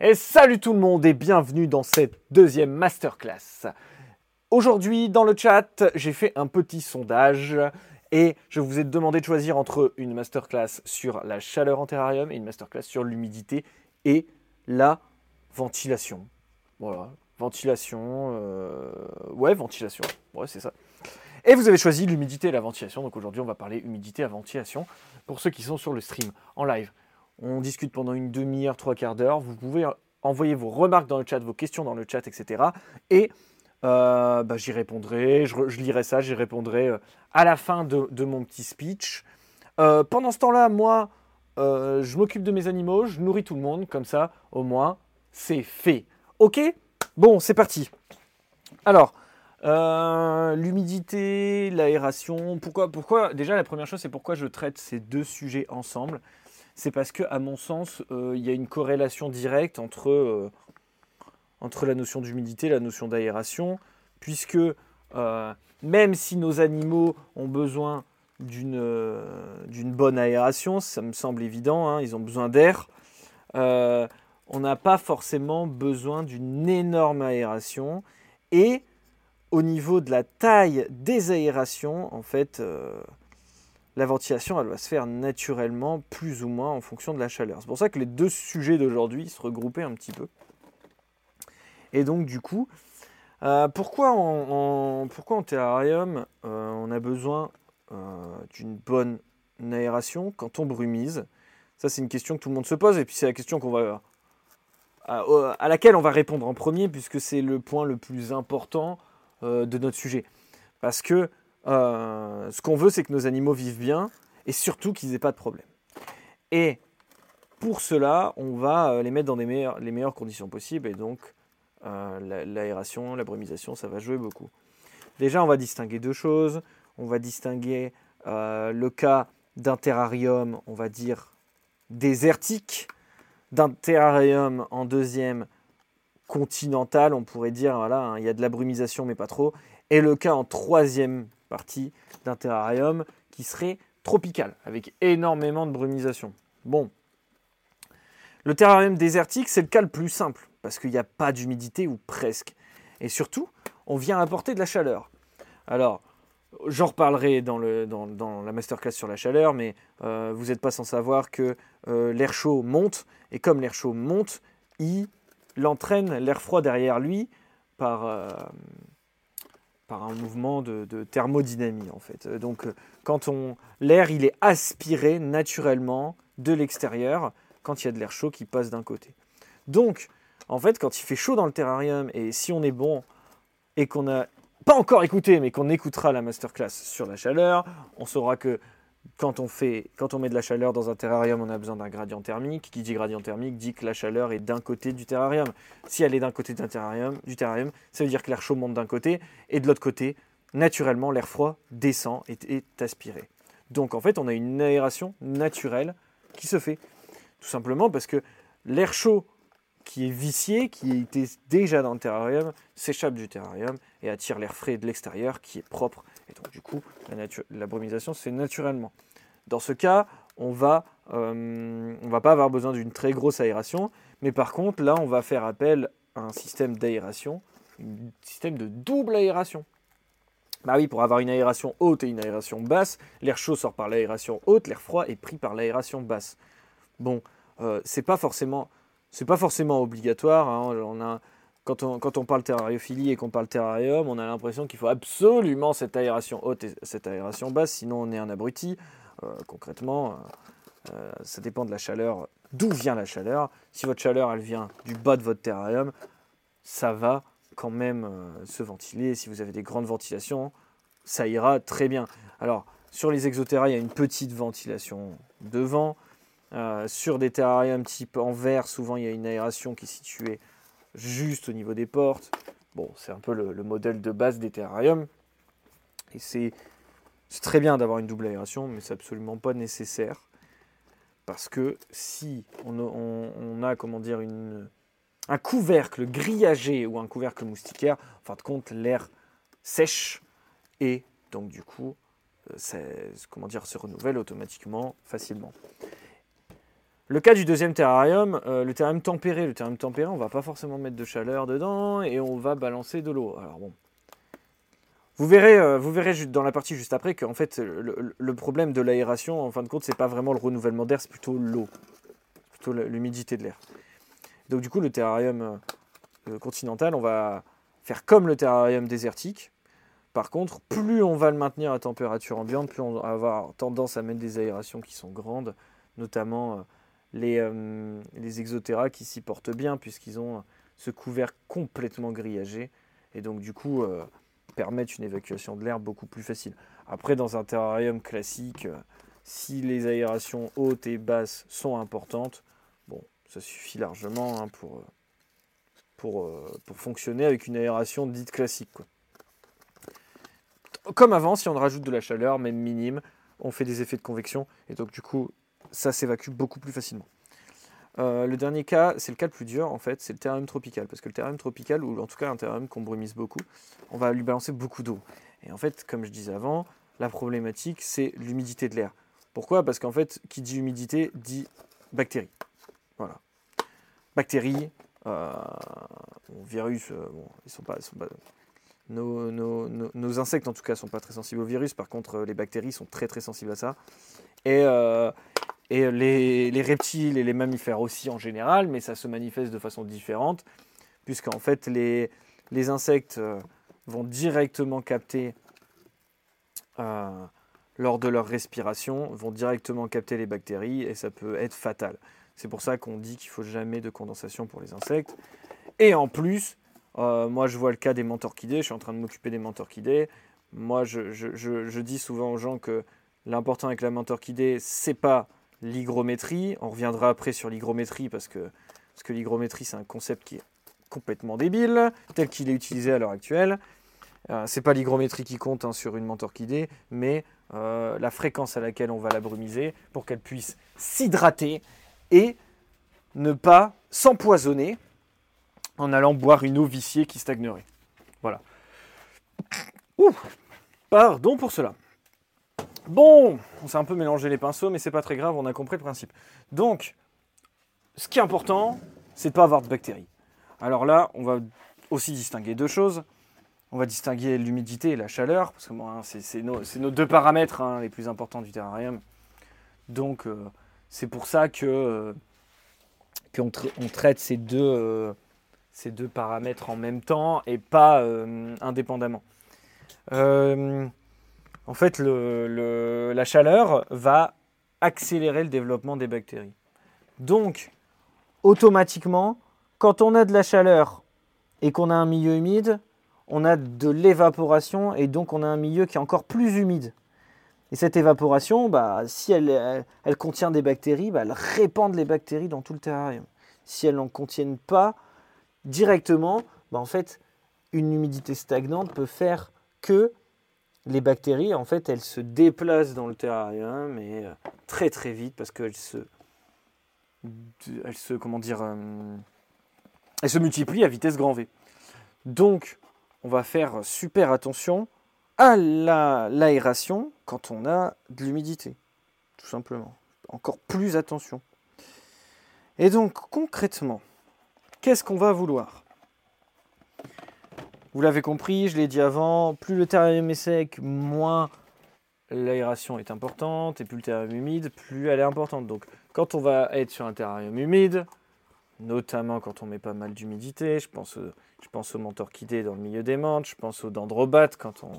Et salut tout le monde et bienvenue dans cette deuxième masterclass. Aujourd'hui dans le chat, j'ai fait un petit sondage et je vous ai demandé de choisir entre une masterclass sur la chaleur en terrarium et une masterclass sur l'humidité et la ventilation. Voilà, ventilation, euh, ouais, ventilation, ouais, c'est ça. Et vous avez choisi l'humidité et la ventilation, donc aujourd'hui on va parler humidité et ventilation pour ceux qui sont sur le stream en live. On discute pendant une demi-heure, trois quarts d'heure. Vous pouvez envoyer vos remarques dans le chat, vos questions dans le chat, etc. Et euh, bah, j'y répondrai, je, lirai ça, j'y répondrai euh, à la fin de, mon petit speech. Euh, pendant ce temps-là, moi, je m'occupe de mes animaux, je nourris tout le monde, comme ça, au moins, c'est fait. Ok? Bon, c'est parti. Alors, l'humidité, l'aération, pourquoi, pourquoi Déjà, la première chose, c'est pourquoi je traite ces deux sujets ensemble c'est parce que, à mon sens, euh, il y a une corrélation directe entre, euh, la notion d'humidité et la notion d'aération, puisque euh, même si nos animaux ont besoin d'une bonne aération, ça me semble évident, hein, ils ont besoin d'air, on n'a pas forcément besoin d'une énorme aération. Et au niveau de la taille des aérations, en fait, la ventilation, elle va se faire naturellement, plus ou moins en fonction de la chaleur. C'est pour ça que les deux sujets d'aujourd'hui se regroupaient un petit peu. Et donc, du coup, euh, pourquoi, en, terrarium, euh, on a besoin euh, d'une bonne aération quand on brumise? Ça, c'est une question que tout le monde se pose, et puis c'est la question qu'on va, à, laquelle on va répondre en premier, puisque c'est le point le plus important de notre sujet. Parce que euh, ce qu'on veut, c'est que nos animaux vivent bien et surtout qu'ils n'aient pas de problème. Et pour cela, on va euh, les mettre dans les meilleures conditions possibles et donc euh, l'aération, la brumisation, ça va jouer beaucoup. Déjà, on va distinguer deux choses. On va distinguer le cas d'un terrarium, on va dire désertique, d'un terrarium en deuxième continental, on pourrait dire, voilà, hein, il y a de la brumisation mais pas trop, et le cas en troisième partie d'un terrarium qui serait tropical, avec énormément de brumisation. Bon, le terrarium désertique, c'est le cas le plus simple, parce qu'il n'y a pas d'humidité ou presque. Et surtout, on vient apporter de la chaleur. Alors, j'en reparlerai dans, la masterclass sur la chaleur, mais euh, vous n'êtes pas sans savoir que euh, l'air chaud monte, et comme l'air chaud monte, il entraîne l'air froid derrière lui par, euh, par un mouvement de, thermodynamie en fait. Donc euh, quand on l'air il est aspiré naturellement de l'extérieur quand il y a de l'air chaud qui passe d'un côté. Donc en fait quand il fait chaud dans le terrarium et si on est bon et qu'on n'a pas encore écouté mais qu'on écoutera la masterclass sur la chaleur, on saura que quand on, fait, quand on met de la chaleur dans un terrarium, on a besoin d'un gradient thermique. Qui dit gradient thermique dit que la chaleur est d'un côté du terrarium. Si elle est d'un côté d'un terrarium, du terrarium, ça veut dire que l'air chaud monte d'un côté et de l'autre côté, naturellement, l'air froid descend et est aspiré. Donc en fait, on a une aération naturelle qui se fait. Tout simplement parce que l'air chaud qui est vicié, qui était déjà dans le terrarium, s'échappe du terrarium et attire l'air frais de l'extérieur qui est propre. Et donc du coup, la, brumisation, c'est naturellement. Dans ce cas, on va, euh, on va pas avoir besoin d'une très grosse aération, mais par contre, là, on va faire appel à un système d'aération, un système de double aération. Bah oui, pour avoir une aération haute et une aération basse, l'air chaud sort par l'aération haute, l'air froid est pris par l'aération basse. Bon, euh, c'est pas forcément pas forcément obligatoire. Hein. On a, quand, on, quand on parle terrariophilie et qu'on parle terrarium, on a l'impression qu'il faut absolument cette aération haute et cette aération basse, sinon on est un abruti. Euh, concrètement, euh, euh, ça dépend de la chaleur, d'où vient la chaleur? Si votre chaleur elle vient du bas de votre terrarium, ça va quand même se ventiler. Si vous avez des grandes ventilations, ça ira très bien. Alors, sur les exoterra, il y a une petite ventilation devant. Sur des terrariums type en verre, souvent il y a une aération qui est située juste au niveau des portes. Bon, c'est un peu le, modèle de base des terrariums. Et c'est très bien d'avoir une double aération, mais c'est absolument pas nécessaire. Parce que si on, a, comment dire, un couvercle grillagé ou un couvercle moustiquaire, en fin de compte, l'air sèche et donc du coup, euh, se renouvelle automatiquement, facilement. Le cas du deuxième terrarium, euh, le terrarium tempéré. Le terrarium tempéré, on va pas forcément mettre de chaleur dedans et on va balancer de l'eau. Alors bon. Vous verrez, euh, vous verrez dans la partie juste après qu'en fait, le, problème de l'aération, en fin de compte, c'est pas vraiment le renouvellement d'air, c'est plutôt l'eau, plutôt l'humidité de l'air. Donc du coup, le terrarium continental, on va faire comme le terrarium désertique. Par contre, plus on va le maintenir à température ambiante, plus on va avoir tendance à mettre des aérations qui sont grandes, notamment euh, les, euh, les qui s'y portent bien puisqu'ils ont ce couvert complètement grillagé et donc du coup euh, permettent une évacuation de l'air beaucoup plus facile. Après, dans un terrarium classique, si les aérations hautes et basses sont importantes, bon, ça suffit largement hein, euh, pour fonctionner avec une aération dite classique. Comme avant, si on rajoute de la chaleur, même minime, on fait des effets de convection et donc du coup, ça s'évacue beaucoup plus facilement. Euh, le dernier cas, c'est le cas le plus dur en fait, c'est le terrarium tropical. Parce que le terrarium tropical, ou en tout cas un terrarium qu'on brumise beaucoup, on va lui balancer beaucoup d'eau. Et en fait, comme je disais avant, la problématique, c'est l'humidité de l'air. Pourquoi? Parce qu'en fait, qui dit humidité dit bactéries. Voilà. Bactéries, euh, virus, euh, ils sont pas, nos, insectes en tout cas sont pas très sensibles au virus. Par contre, les bactéries sont très très sensibles à ça. Et, et les, reptiles et les mammifères aussi en général, mais ça se manifeste de façon différente, puisqu'en fait les, les insectes vont directement capter lors de leur respiration, vont directement capter les bactéries et ça peut être fatal. C'est pour ça qu'on dit qu'il faut jamais de condensation pour les insectes. Et en plus, euh, moi je vois le cas des mentorchidées, je suis en train de m'occuper des mentorchidées. Moi je, dis souvent aux gens que l'important avec la mentorchidée, c'est pas l'hygrométrie. On reviendra après sur l'hygrométrie parce que, l'hygrométrie c'est un concept qui est complètement débile, tel qu'il est utilisé à l'heure actuelle. Euh, c'est pas l'hygrométrie qui compte hein, sur une mentorchidée, mais euh, la fréquence à laquelle on va la brumiser pour qu'elle puisse s'hydrater et ne pas s'empoisonner en allant boire une eau viciée qui stagnerait. Voilà. Ouh, pardon pour cela. Bon, on s'est un peu mélangé les pinceaux, mais c'est pas très grave, on a compris le principe. Donc, ce qui est important, c'est de pas avoir de bactéries. Alors là, on va aussi distinguer deux choses. On va distinguer l'humidité et la chaleur, parce que hein, c'est nos, deux paramètres hein, les plus importants du terrarium. Donc, euh, c'est pour ça que euh, qu'on on traite ces deux, euh, ces deux paramètres en même temps et pas indépendamment. En fait, la chaleur va accélérer le développement des bactéries. Donc, automatiquement, quand on a de la chaleur et qu'on a un milieu humide, on a de l'évaporation et donc on a un milieu qui est encore plus humide. Et cette évaporation, bah, si elle, elle, contient des bactéries, bah, elle répand les bactéries dans tout le terrarium. Si elles n'en contiennent pas directement, bah, en fait, une humidité stagnante peut faire que les bactéries, en fait, elles se déplacent dans le terrarium, mais euh, très très vite parce qu'elles se, elles se, comment dire, euh, elles se multiplient à vitesse grand V. Donc, on va faire super attention à l'aération quand on a de l'humidité, tout simplement. Encore plus attention. Et donc concrètement, qu'est-ce qu'on va vouloir? Vous l'avez compris, je l'ai dit avant, plus le terrarium est sec, moins l'aération est importante, et plus le terrarium humide, plus elle est importante. Donc quand on va être sur un terrarium humide, notamment quand on met pas mal d'humidité, je pense, je pense aux mentorchidées dans le milieu des menthes, je pense aux dendrobates quand on,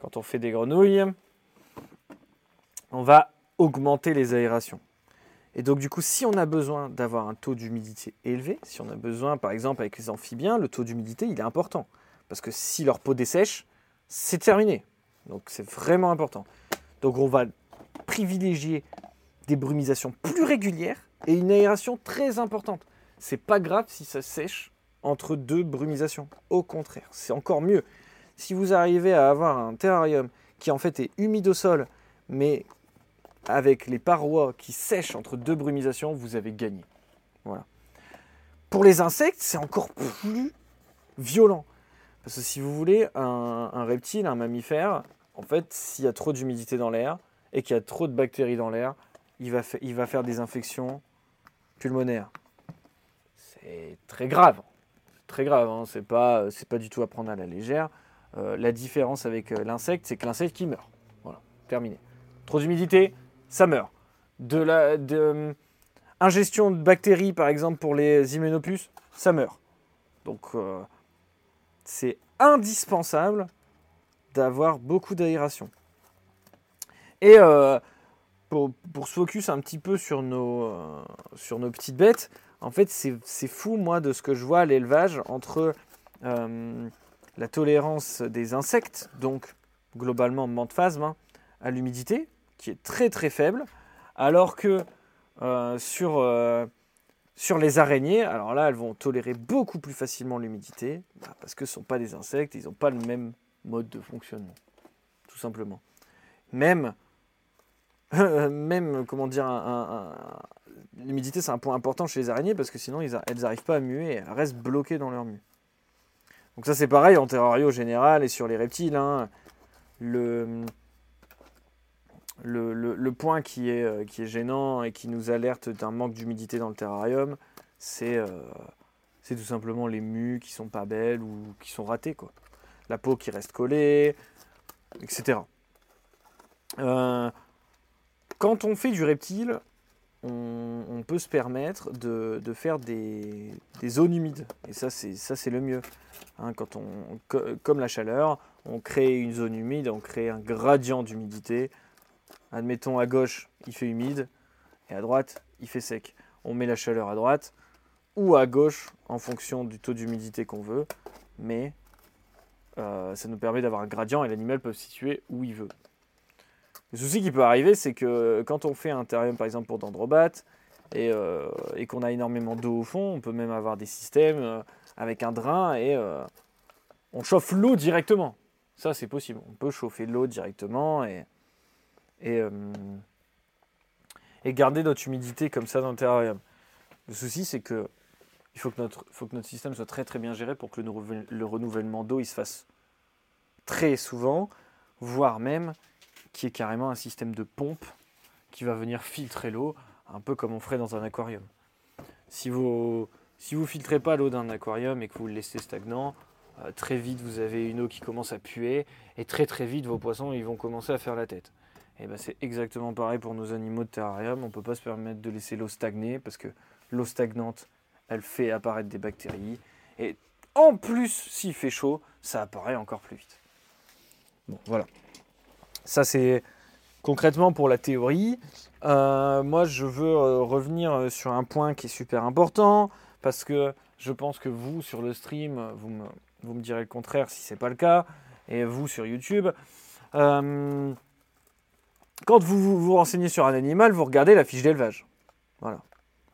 quand on fait des grenouilles, on va augmenter les aérations. Et donc du coup, si on a besoin d'avoir un taux d'humidité élevé, si on a besoin, par exemple avec les amphibiens, le taux d'humidité, il est important. Parce que si leur peau dessèche, c'est terminé. Donc c'est vraiment important. Donc on va privilégier des brumisations plus régulières et une aération très importante. C'est pas grave si ça sèche entre deux brumisations. Au contraire, c'est encore mieux si vous arrivez à avoir un terrarium qui en fait est humide au sol, mais avec les parois qui sèchent entre deux brumisations, vous avez gagné. Voilà. Pour les insectes, c'est encore plus violent. Parce que si vous voulez, un, reptile, un mammifère, en fait, s'il y a trop d'humidité dans l'air et qu'il y a trop de bactéries dans l'air, il va, faire des infections pulmonaire, c'est très grave. Très grave, hein. c'est pas, pas du tout à prendre à la légère. Euh, la différence avec euh, l'insecte, c'est que l'insecte qui meurt. Voilà, terminé. Trop d'humidité, ça meurt. De la de, ingestion de bactéries, par exemple, pour les hyménopuces, ça meurt. Donc, c'est indispensable d'avoir beaucoup d'aération. Et euh, pour, se focus un petit peu sur nos, euh, sur nos petites bêtes, en fait, c'est fou, moi, de ce que je vois à l'élevage entre euh, la tolérance des insectes, donc globalement mentphasme, hein, à l'humidité, qui est très très faible, alors que sur, sur les araignées, alors là, elles vont tolérer beaucoup plus facilement l'humidité, bah, parce que ce ne sont pas des insectes, ils n'ont pas le même mode de fonctionnement, tout simplement. Même même, comment dire, l'humidité c'est un point important chez les araignées parce que sinon elles n'arrivent pas à muer elles restent bloquées dans leur mue. Donc ça c'est pareil en terrario général et sur les reptiles. Hein. le, le, point qui est, euh, qui est gênant et qui nous alerte d'un manque d'humidité dans le terrarium, c'est euh, tout simplement les mues qui sont pas belles ou qui sont ratées. Quoi. La peau qui reste collée, etc. Euh, quand on fait du reptile, on, peut se permettre de, faire des, zones humides. Et ça, c'est le mieux. Hein, comme la chaleur, on crée une zone humide, on crée un gradient d'humidité. Admettons à gauche, il fait humide, et à droite, il fait sec. On met la chaleur à droite ou à gauche en fonction du taux d'humidité qu'on veut, mais euh, ça nous permet d'avoir un gradient et l'animal peut se situer où il veut. Le souci qui peut arriver, c'est que quand on fait un terrarium, par exemple, pour dendrobates, et, euh, et qu'on a énormément d'eau au fond, on peut même avoir des systèmes euh, avec un drain et on chauffe l'eau directement. Ça, c'est possible. On peut chauffer l'eau directement et, et, et, garder notre humidité comme ça dans le terrarium. Le souci, c'est que il faut que, notre, système soit très très bien géré pour que le, le renouvellement d'eau il se fasse très souvent, voire même qui est carrément un système de pompe qui va venir filtrer l'eau, un peu comme on ferait dans un aquarium. Si vous si vous filtrez pas l'eau d'un aquarium et que vous le laissez stagnant, euh, très vite vous avez une eau qui commence à puer et très très vite vos poissons ils vont commencer à faire la tête. Et ben c'est exactement pareil pour nos animaux de terrarium. On ne peut pas se permettre de laisser l'eau stagner parce que l'eau stagnante, elle fait apparaître des bactéries. Et en plus, s'il fait chaud, ça apparaît encore plus vite. Bon, voilà. Ça, c'est concrètement pour la théorie. Euh, moi, je veux euh, revenir euh, sur un point qui est super important parce que je pense que vous, sur le stream, vous me, vous me direz le contraire si ce n'est pas le cas, et vous sur YouTube. Quand vous, vous, renseignez sur un animal, vous regardez la fiche d'élevage. Voilà.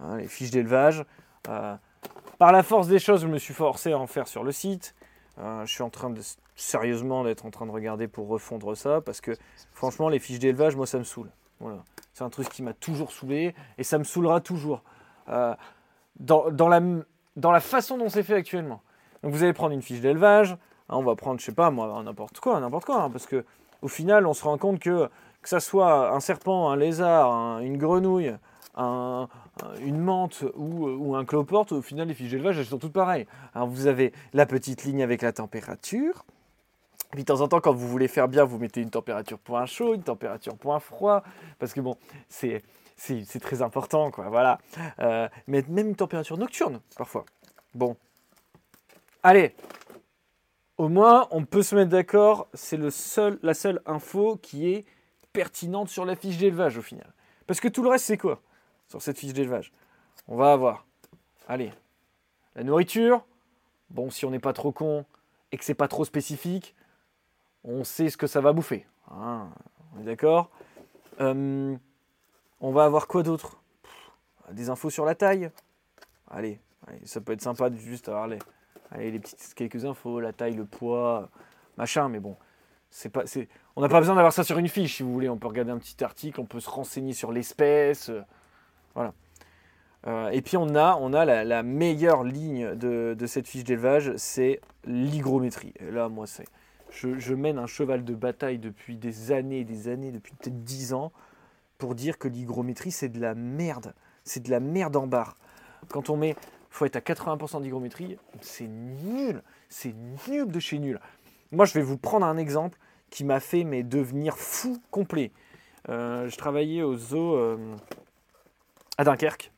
Hein, les fiches d'élevage. par la force des choses, je me suis forcé à en faire sur le site. je suis en train de sérieusement d'être en train de regarder pour refondre ça parce que franchement les fiches d'élevage moi ça me saoule voilà c'est un truc qui m'a toujours saoulé et ça me saoulera toujours euh, dans, dans, la, dans la façon dont c'est fait actuellement donc vous allez prendre une fiche d'élevage hein, on va prendre je sais pas moi n'importe quoi n'importe quoi hein, parce que au final on se rend compte que que ça soit un serpent un lézard une grenouille une menthe ou, un cloporte, au final, les fiches d'élevage, elles sont toutes pareilles. Vous avez la petite ligne avec la température, puis de temps en temps, quand vous voulez faire bien, vous mettez une température point chaud, une température point froid, parce que bon, c'est très important, quoi. Voilà. Euh, mais même une température nocturne, parfois. Bon. Allez. Au moins, on peut se mettre d'accord. C'est seul, la seule info qui est pertinente sur la fiche d'élevage, au final. Parce que tout le reste, c'est quoi sur cette fiche d'élevage? On va avoir. Allez. La nourriture. Bon, si on n'est pas trop con et que c'est pas trop spécifique, on sait ce que ça va bouffer. Hein, on est d'accord? Euh, On va avoir quoi d'autre? Des infos sur la taille? Allez, ça peut être sympa de juste avoir les, allez, les petites quelques infos, la taille, le poids, machin, mais bon, on n'a pas besoin d'avoir ça sur une fiche, si vous voulez. On peut regarder un petit article, on peut se renseigner sur l'espèce, euh, voilà. Euh, et puis on a, la, meilleure ligne de, cette fiche d'élevage, c'est l'hygrométrie. Là, moi, c'est je, mène un cheval de bataille depuis des années des années, depuis peut-être 10 ans, pour dire que l'hygrométrie, c'est de la merde. c'est de la merde en barre. Quand on met, faut être à 80% d'hygrométrie, c'est nul, c'est nul de chez nul. Moi, je vais vous prendre un exemple qui m'a fait devenir fou complet. Euh, je travaillais au zoo euh, à Dunkerque.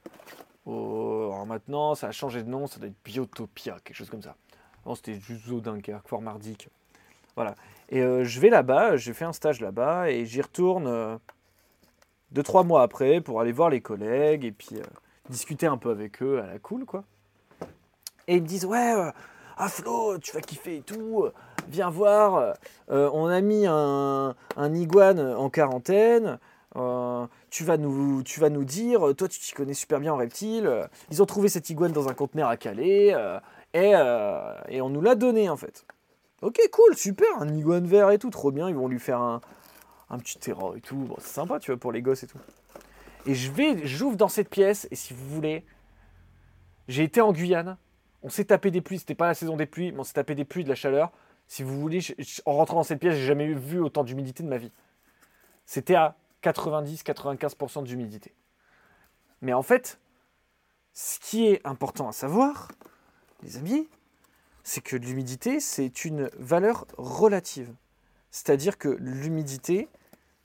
maintenant, ça a changé de nom, ça doit être Biotopia, quelque chose comme ça. Non, c'était juste zoo Dunkerque, Fort Mardic. Voilà. Et euh, je vais là-bas, j'ai fait un stage là-bas et j'y retourne deux, trois mois après pour aller voir les collègues et puis discuter un peu avec eux à la cool, quoi. Et ils me disent, ouais, ah Flo, tu vas kiffer et tout viens voir, euh, on a mis un, iguane en quarantaine, euh, tu, vas nous, tu vas nous dire, toi tu t'y connais super bien en reptiles, ils ont trouvé cette iguane dans un conteneur à Calais, euh, et, on nous l'a donné en fait. Ok, cool, super, un iguane vert et tout, trop bien, ils vont lui faire un, petit terrain et tout, c'est sympa, tu vois, pour les gosses et tout. Et je vais, j'ouvre dans cette pièce, et si vous voulez, j'ai été en Guyane, on s'est tapé des pluies, c'était pas la saison des pluies, mais on s'est tapé des pluies, de la chaleur. Si vous voulez, en rentrant dans cette pièce, j'ai jamais vu autant d'humidité de ma vie. C'était à 90-95% d'humidité. Mais en fait, ce qui est important à savoir, les amis, c'est que l'humidité, c'est une valeur relative. C'est-à-dire que l'humidité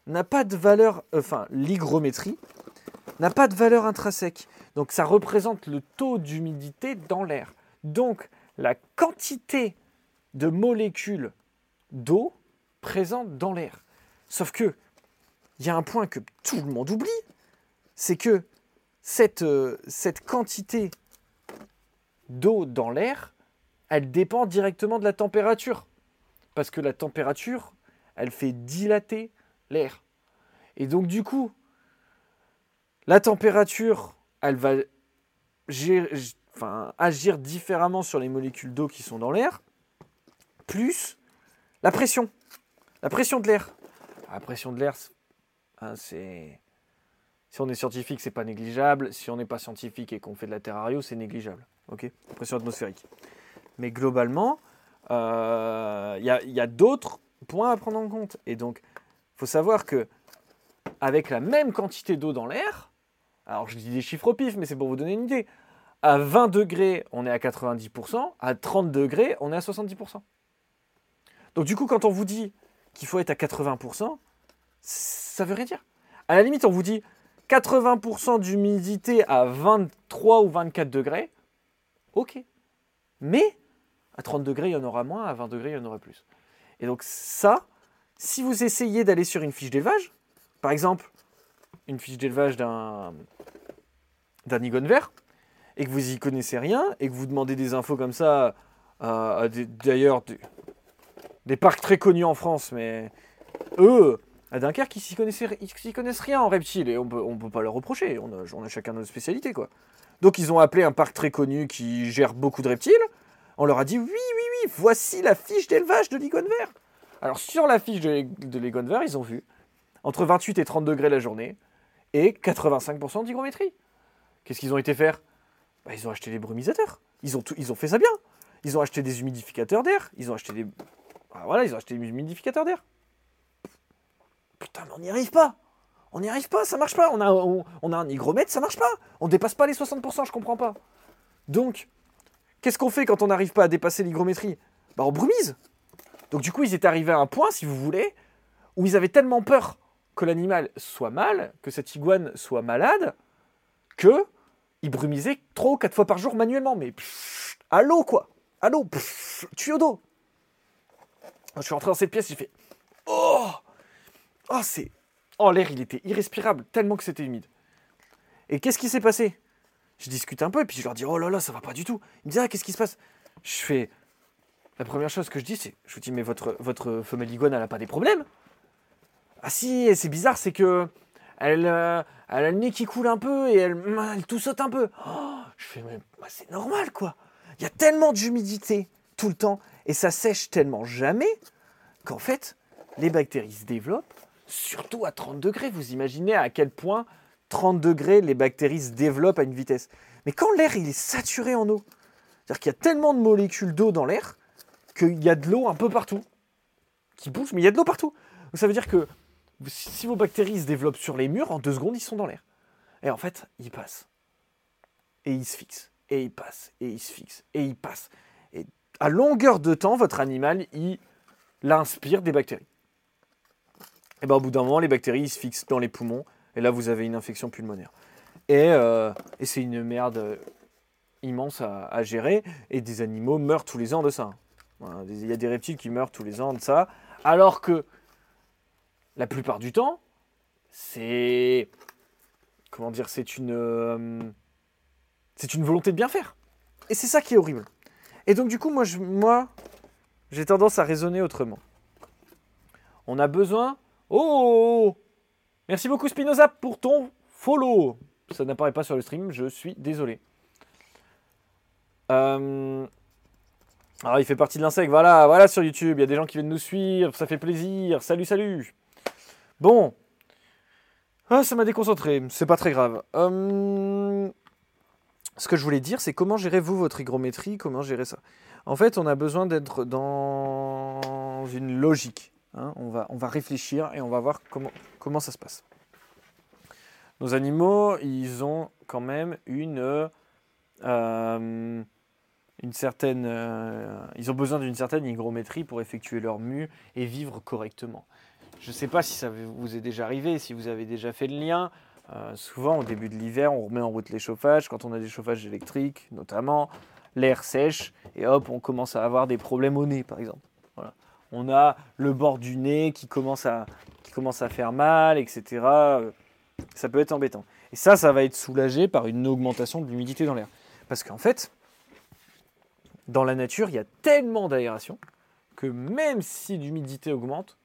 n'a pas de valeur, enfin l'hygrométrie n'a pas de valeur intrinsèque. Donc ça représente le taux d'humidité dans l'air. Donc la quantité de molécules d'eau présentes dans l'air. Sauf que, il y a un point que tout le monde oublie, c'est que cette, euh, cette quantité d'eau dans l'air, elle dépend directement de la température. Parce que la température, elle fait dilater l'air. Et donc du coup, la température, elle va agir différemment sur les molécules d'eau qui sont dans l'air plus la pression. La pression de l'air. La pression de l'air, hein, c'est. Si on est scientifique, c'est pas négligeable. Si on n'est pas scientifique et qu'on fait de la terrario, c'est négligeable. Ok? Pression atmosphérique. Mais globalement, il euh, y a, d'autres points à prendre en compte. Et donc, il faut savoir que avec la même quantité d'eau dans l'air, alors je dis des chiffres au pif, mais c'est pour vous donner une idée. À 20 degrés, on est à 90%. À 30 degrés, on est à 70%. Donc du coup, quand on vous dit qu'il faut être à 80%, ça veut rien dire. À la limite, on vous dit 80% d'humidité à 23 ou 24 degrés, ok. Mais à 30 degrés, il y en aura moins, à 20 degrés, il y en aura plus. Et donc ça, si vous essayez d'aller sur une fiche d'élevage, par exemple, une fiche d'élevage d'un d'un igone vert, et que vous y connaissez rien, et que vous demandez des infos comme ça, à, d'ailleurs des parcs très connus en France, mais eux, à Dunkerque, ils s'y connaissent, connaissent rien en reptiles et on peut, peut pas leur reprocher. On a, chacun notre spécialité, quoi. Donc ils ont appelé un parc très connu qui gère beaucoup de reptiles. On leur a dit oui, oui, oui, voici la fiche d'élevage de l'igone vert. Alors sur la fiche de, l'igone vert, ils ont vu entre 28 et 30 degrés la journée et 85% d'hygrométrie. Qu'est-ce qu'ils ont été faire? Bah, Ils ont acheté des brumisateurs. Ils ont fait ça bien. Ils ont acheté des humidificateurs d'air. Ils ont acheté des, ah, voilà, ils ont acheté des humidificateurs d'air. Putain, mais on n'y arrive pas. On n'y arrive pas, ça marche pas. On a, on, a un hygromètre, ça marche pas. On dépasse pas les 60%, je comprends pas. Donc, qu'est-ce qu'on fait quand on n'arrive pas à dépasser l'hygrométrie? Bah, on brumise. Donc, du coup, ils étaient arrivés à un point, si vous voulez, où ils avaient tellement peur que l'animal soit mal, que cette iguane soit malade, que ils brumisaient trois ou quatre fois par jour manuellement. Mais à l'eau, quoi. À l'eau. Tuyau d'eau. Je suis rentré dans cette pièce, j'ai fait Oh Oh, c'est. Oh, l'air, il était irrespirable, tellement que c'était humide. Et qu'est-ce qui s'est passé? Je discute un peu, et puis je leur dis Oh là là, ça va pas du tout. Ils me disent Ah, qu'est-ce qui se passe? Je fais. La première chose que je dis, c'est Je vous dis, mais votre, femelle iguane, elle a pas des problèmes? Ah, si, c'est bizarre, c'est que. Elle, euh, elle, a le nez qui coule un peu et elle, elle tout saute un peu. Oh, je fais, mais bah, c'est normal, quoi. Il y a tellement d'humidité tout le temps et ça sèche tellement jamais qu'en fait, les bactéries se développent, surtout à 30 degrés. Vous imaginez à quel point 30 degrés, les bactéries se développent à une vitesse. Mais quand l'air il est saturé en eau, c'est-à-dire qu'il y a tellement de molécules d'eau dans l'air qu'il y a de l'eau un peu partout, qui bouge, mais il y a de l'eau partout. Donc ça veut dire que si vos bactéries se développent sur les murs, en deux secondes, ils sont dans l'air. Et en fait, ils passent. et il se fixe, et il passe, et il se fixe, et il passe. À longueur de temps, votre animal, il inspire des bactéries. Et bien au bout d'un moment, les bactéries se fixent dans les poumons, et là vous avez une infection pulmonaire. Et, euh, c'est une merde immense à, gérer, et des animaux meurent tous les ans de ça. Il y a des reptiles qui meurent tous les ans de ça, alors que la plupart du temps, c'est comment dire, c'est une euh, c'est une volonté de bien faire. Et c'est ça qui est horrible. Et donc du coup, moi, j'ai tendance à raisonner autrement. On a besoin. Oh, oh, oh Merci beaucoup Spinoza pour ton follow. Ça n'apparaît pas sur le stream, je suis désolé. Euh... Alors, il fait partie de l'insecte. Voilà, voilà sur YouTube. Il y a des gens qui viennent nous suivre. Ça fait plaisir. Salut, salut. Bon. Ah, ça m'a déconcentré. C'est pas très grave. Hum, ce que je voulais dire, c'est comment gérez vous votre hygrométrie Comment gérer ça? En fait, on a besoin d'être dans une logique. Hein. on, va, on va réfléchir et on va voir comment, comment ça se passe. Nos animaux, ils ont quand même une. Euh, une certaine, euh, ils ont besoin d'une certaine hygrométrie pour effectuer leur mue et vivre correctement. Je ne sais pas si ça vous est déjà arrivé, si vous avez déjà fait le lien. Euh, souvent, au début de l'hiver, on remet en route les chauffages. Quand on a des chauffages électriques, notamment, l'air sèche et hop, on commence à avoir des problèmes au nez, par exemple. Voilà. On a le bord du nez qui commence à, qui commence à faire mal, etc. Ça peut être embêtant. Et ça, ça va être soulagé par une augmentation de l'humidité dans l'air. Parce qu'en fait, dans la nature, il y a tellement d'aération que même si l'humidité augmente,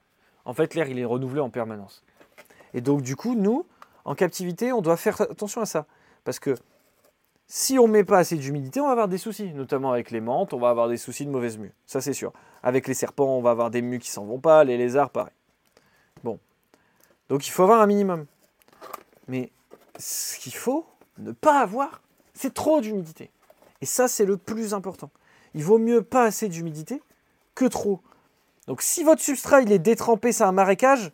en fait, l'air, il est renouvelé en permanence. Et donc, du coup, nous, en captivité, on doit faire attention à ça. Parce que si on ne met pas assez d'humidité, on va avoir des soucis, notamment avec les menthes, on va avoir des soucis de mauvaise mue. Ça, c'est sûr. Avec les serpents, on va avoir des mues qui s'en vont pas, les lézards, pareil. Bon. Donc, il faut avoir un minimum. Mais ce qu'il faut ne pas avoir, c'est trop d'humidité. Et ça, c'est le plus important il vaut mieux pas assez d'humidité que trop. Donc si votre substrat il est détrempé, c'est un marécage,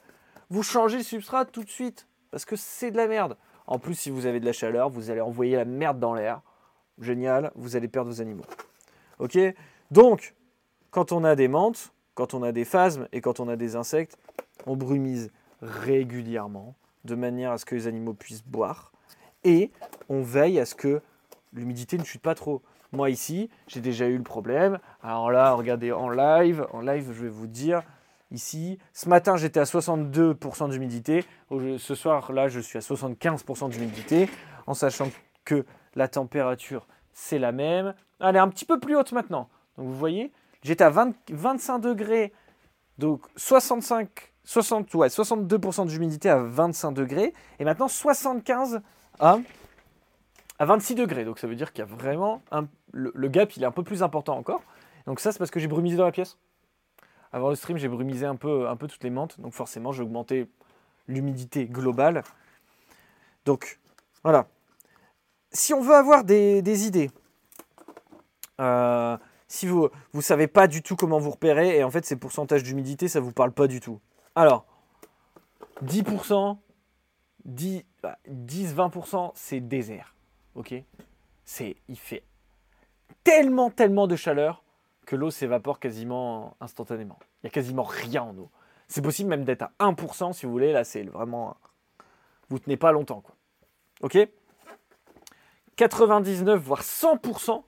vous changez le substrat tout de suite parce que c'est de la merde. En plus, si vous avez de la chaleur, vous allez envoyer la merde dans l'air. Génial, vous allez perdre vos animaux. Ok? Donc, quand on a des menthes, quand on a des phasmes et quand on a des insectes, on brumise régulièrement de manière à ce que les animaux puissent boire et on veille à ce que l'humidité ne chute pas trop. Moi ici, j'ai déjà eu le problème. Alors là, regardez en live, en live, je vais vous dire, ici, ce matin j'étais à 62% d'humidité. Ce soir, là, je suis à 75% d'humidité, en sachant que la température, c'est la même. Elle est un petit peu plus haute maintenant. Donc vous voyez, j'étais à 25 degrés, donc 65, 60, ouais, 62% d'humidité à 25 degrés, et maintenant 75 à à 26 degrés. Donc ça veut dire qu'il y a vraiment le, gap, il est un peu plus important encore. Donc ça, c'est parce que j'ai brumisé dans la pièce. Avant le stream, j'ai brumisé un peu, un peu toutes les menthes. Donc forcément, j'ai augmenté l'humidité globale. Donc voilà. Si on veut avoir des, idées, euh, si vous ne savez pas du tout comment vous repérer, et en fait ces pourcentages d'humidité, ça ne vous parle pas du tout. Alors, 10%, 10-20%, c'est désert ok? C'est, il fait tellement, tellement de chaleur que l'eau s'évapore quasiment instantanément. Il n'y a quasiment rien en eau. C'est possible même d'être à 1% si vous voulez. Là, c'est vraiment. Vous tenez pas longtemps, quoi. Ok? 99 voire 100%,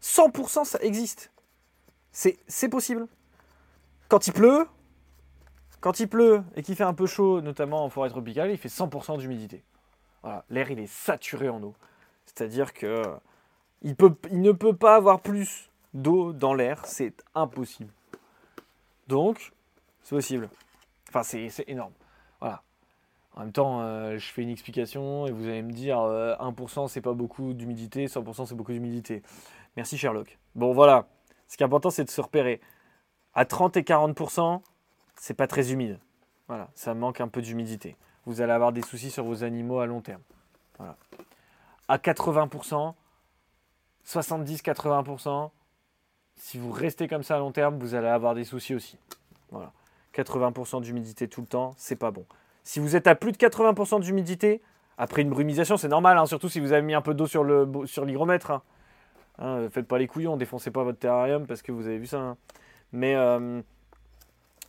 100% ça existe. C'est possible. Quand il pleut, quand il pleut et qu'il fait un peu chaud, notamment en forêt tropicale, il fait 100% d'humidité. Voilà, l'air il est saturé en eau. C'est-à-dire que il, ne peut pas avoir plus d'eau dans l'air, c'est impossible. Donc, c'est possible. Enfin, c'est énorme. Voilà. En même temps, euh, je fais une explication et vous allez me dire 1% euh, c'est pas beaucoup d'humidité, 100% c'est beaucoup d'humidité. Merci Sherlock. Bon, voilà. Ce qui est important, c'est de se repérer. À 30 et 40%, c'est pas très humide. Voilà, ça manque un peu d'humidité. Vous allez avoir des soucis sur vos animaux à long terme. Voilà à 80%, 70-80%, si vous restez comme ça à long terme, vous allez avoir des soucis aussi. Voilà. 80% d'humidité tout le temps, c'est pas bon. Si vous êtes à plus de 80% d'humidité, Après une brumisation, c'est normal, hein, surtout si vous avez mis un peu d'eau sur l'hygromètre. Sur hein. Hein, faites pas les couillons, défoncez pas votre terrarium parce que vous avez vu ça. Mais, euh,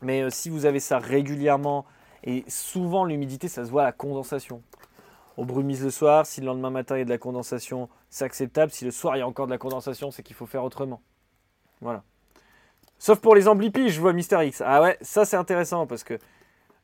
mais euh, si vous avez ça régulièrement, et souvent l'humidité, ça se voit à la condensation. On brumise le soir, si le lendemain matin il y a de la condensation, c'est acceptable. Si le soir il y a encore de la condensation, c'est qu'il faut faire autrement. Voilà. Sauf pour les amblipiges, je vois Mister X. Ah ouais, ça c'est intéressant parce que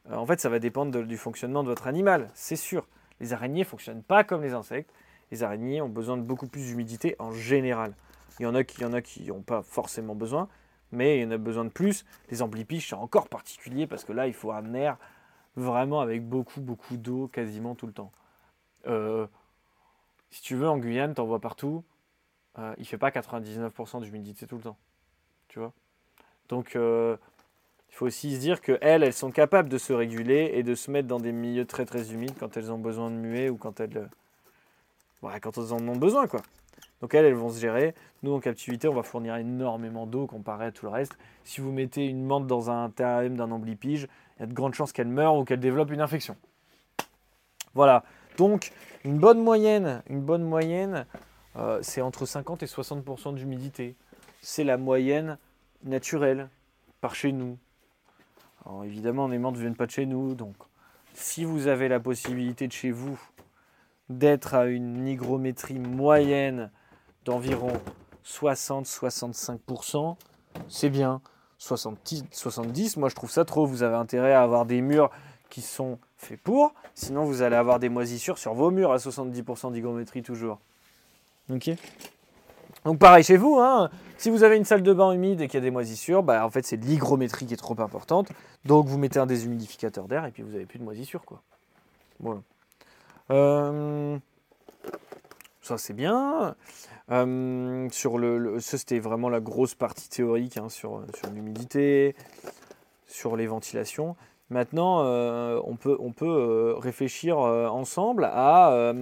euh, en fait ça va dépendre du fonctionnement de votre animal, c'est sûr. Les araignées ne fonctionnent pas comme les insectes. Les araignées ont besoin de beaucoup plus d'humidité en général. Il y en a qui n'ont qui pas forcément besoin, mais il y en a besoin de plus. Les amblipiges, c'est encore particulier parce que là, il faut un air vraiment avec beaucoup, beaucoup d'eau quasiment tout le temps. Euh, si tu veux, en Guyane, t'en vois partout. Euh, il fait pas 99% d'humidité tout le temps. Tu vois Donc, euh, il faut aussi se dire qu'elles, elles sont capables de se réguler et de se mettre dans des milieux très très humides quand elles ont besoin de muer ou quand elles, quand elles en ont besoin. quoi. Donc elles, elles vont se gérer. Nous, en captivité, on va fournir énormément d'eau comparé à tout le reste. Si vous mettez une menthe dans un terrarium d'un amblipige, il y a de grandes chances qu'elle meure ou qu'elle développe une infection. Voilà. Donc, une bonne moyenne, une bonne moyenne, euh, c'est entre 50 et 60% d'humidité. C'est la moyenne naturelle par chez nous. Alors évidemment, les menthes ne viennent pas de chez nous, donc si vous avez la possibilité de chez vous d'être à une hygrométrie moyenne d'environ 60-65%, c'est bien. 70, 70, moi je trouve ça trop. Vous avez intérêt à avoir des murs qui sont faits pour, sinon vous allez avoir des moisissures sur vos murs à 70% d'hygrométrie toujours. Ok? Donc pareil chez vous, hein, si vous avez une salle de bain humide et qu'il y a des moisissures, bah, en fait c'est l'hygrométrie qui est trop importante. Donc vous mettez un déshumidificateur d'air et puis vous n'avez plus de moisissures. Quoi. Voilà. Euh, ça c'est bien. Euh, sur le, ça c'était vraiment la grosse partie théorique hein, sur, sur l'humidité, sur les ventilations. Maintenant, euh, on peut, on peut réfléchir ensemble à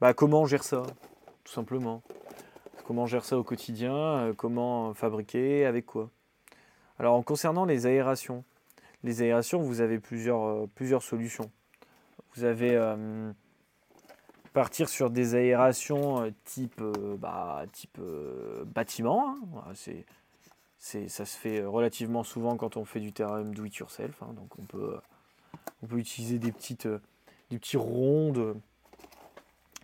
bah, comment on gère ça, tout simplement. Comment gère ça au quotidien, comment fabriquer, avec quoi? Alors en concernant les aérations, les aérations, vous avez plusieurs, plusieurs solutions. Vous avez euh, partir sur des aérations euh, type, euh, bah, bâtiment. Hein. Ça se fait relativement souvent quand on fait du terrain do it yourself. Hein. donc on peut, utiliser des, petites, des petits rondes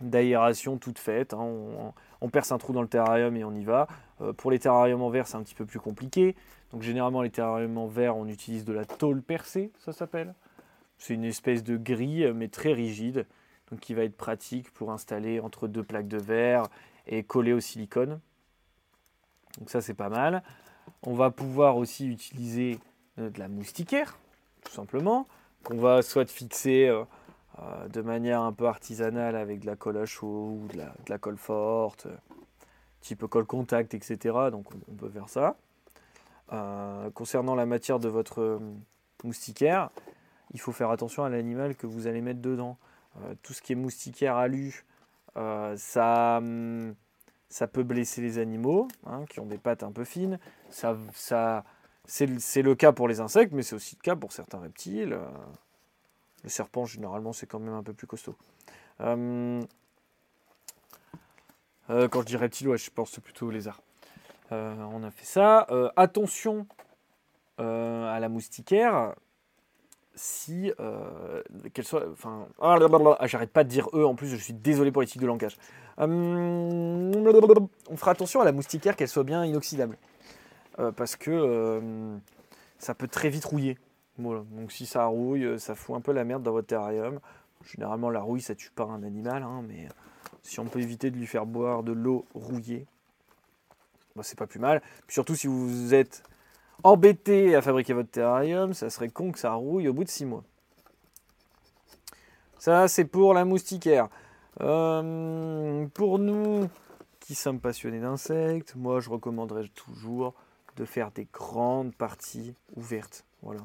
d'aération toutes faites. Hein. On, perce un trou dans le terrarium et on y va. pour les terrariums en verre, c'est un petit peu plus compliqué. Donc généralement, les terrariums en verre, on utilise de la tôle percée, ça s'appelle. C'est une espèce de grille, mais très rigide, donc qui va être pratique pour installer entre deux plaques de verre et coller au silicone. Donc ça, c'est pas mal. On va pouvoir aussi utiliser euh, de la moustiquaire, tout simplement, qu'on va soit fixer euh, euh, de manière un peu artisanale avec de la colle à chaud ou de la, colle forte, type colle contact, etc. Donc on, peut faire ça. concernant la matière de votre moustiquaire, il faut faire attention à l'animal que vous allez mettre dedans. Euh, tout ce qui est moustiquaire alu, euh, ça, hum, ça peut blesser les animaux hein, qui ont des pattes un peu fines. Ça, c'est le cas pour les insectes, mais c'est aussi le cas pour certains reptiles. Euh, le serpent, généralement, c'est quand même un peu plus costaud. Hum, quand je dis reptile, je pense plutôt aux lézards. on a fait ça. attention à la moustiquaire si euh, qu'elle soit. Enfin, ah, j'arrête pas de dire eux en plus, je suis désolé pour les tics de langage. On fera attention à la moustiquaire qu'elle soit bien inoxydable. Euh, parce que euh, ça peut très vite rouiller. Donc si ça rouille, ça fout un peu la merde dans votre terrarium. Généralement, la rouille, ça tue pas un animal, hein, mais si on peut éviter de lui faire boire de l'eau rouillée, bah, c'est pas plus mal. surtout si vous êtes embêté à fabriquer votre terrarium, ça serait con que ça rouille au bout de 6 mois. Ça, c'est pour la moustiquaire. Euh, pour nous qui sommes passionnés d'insectes, moi, je recommanderais toujours de faire des grandes parties ouvertes. Voilà.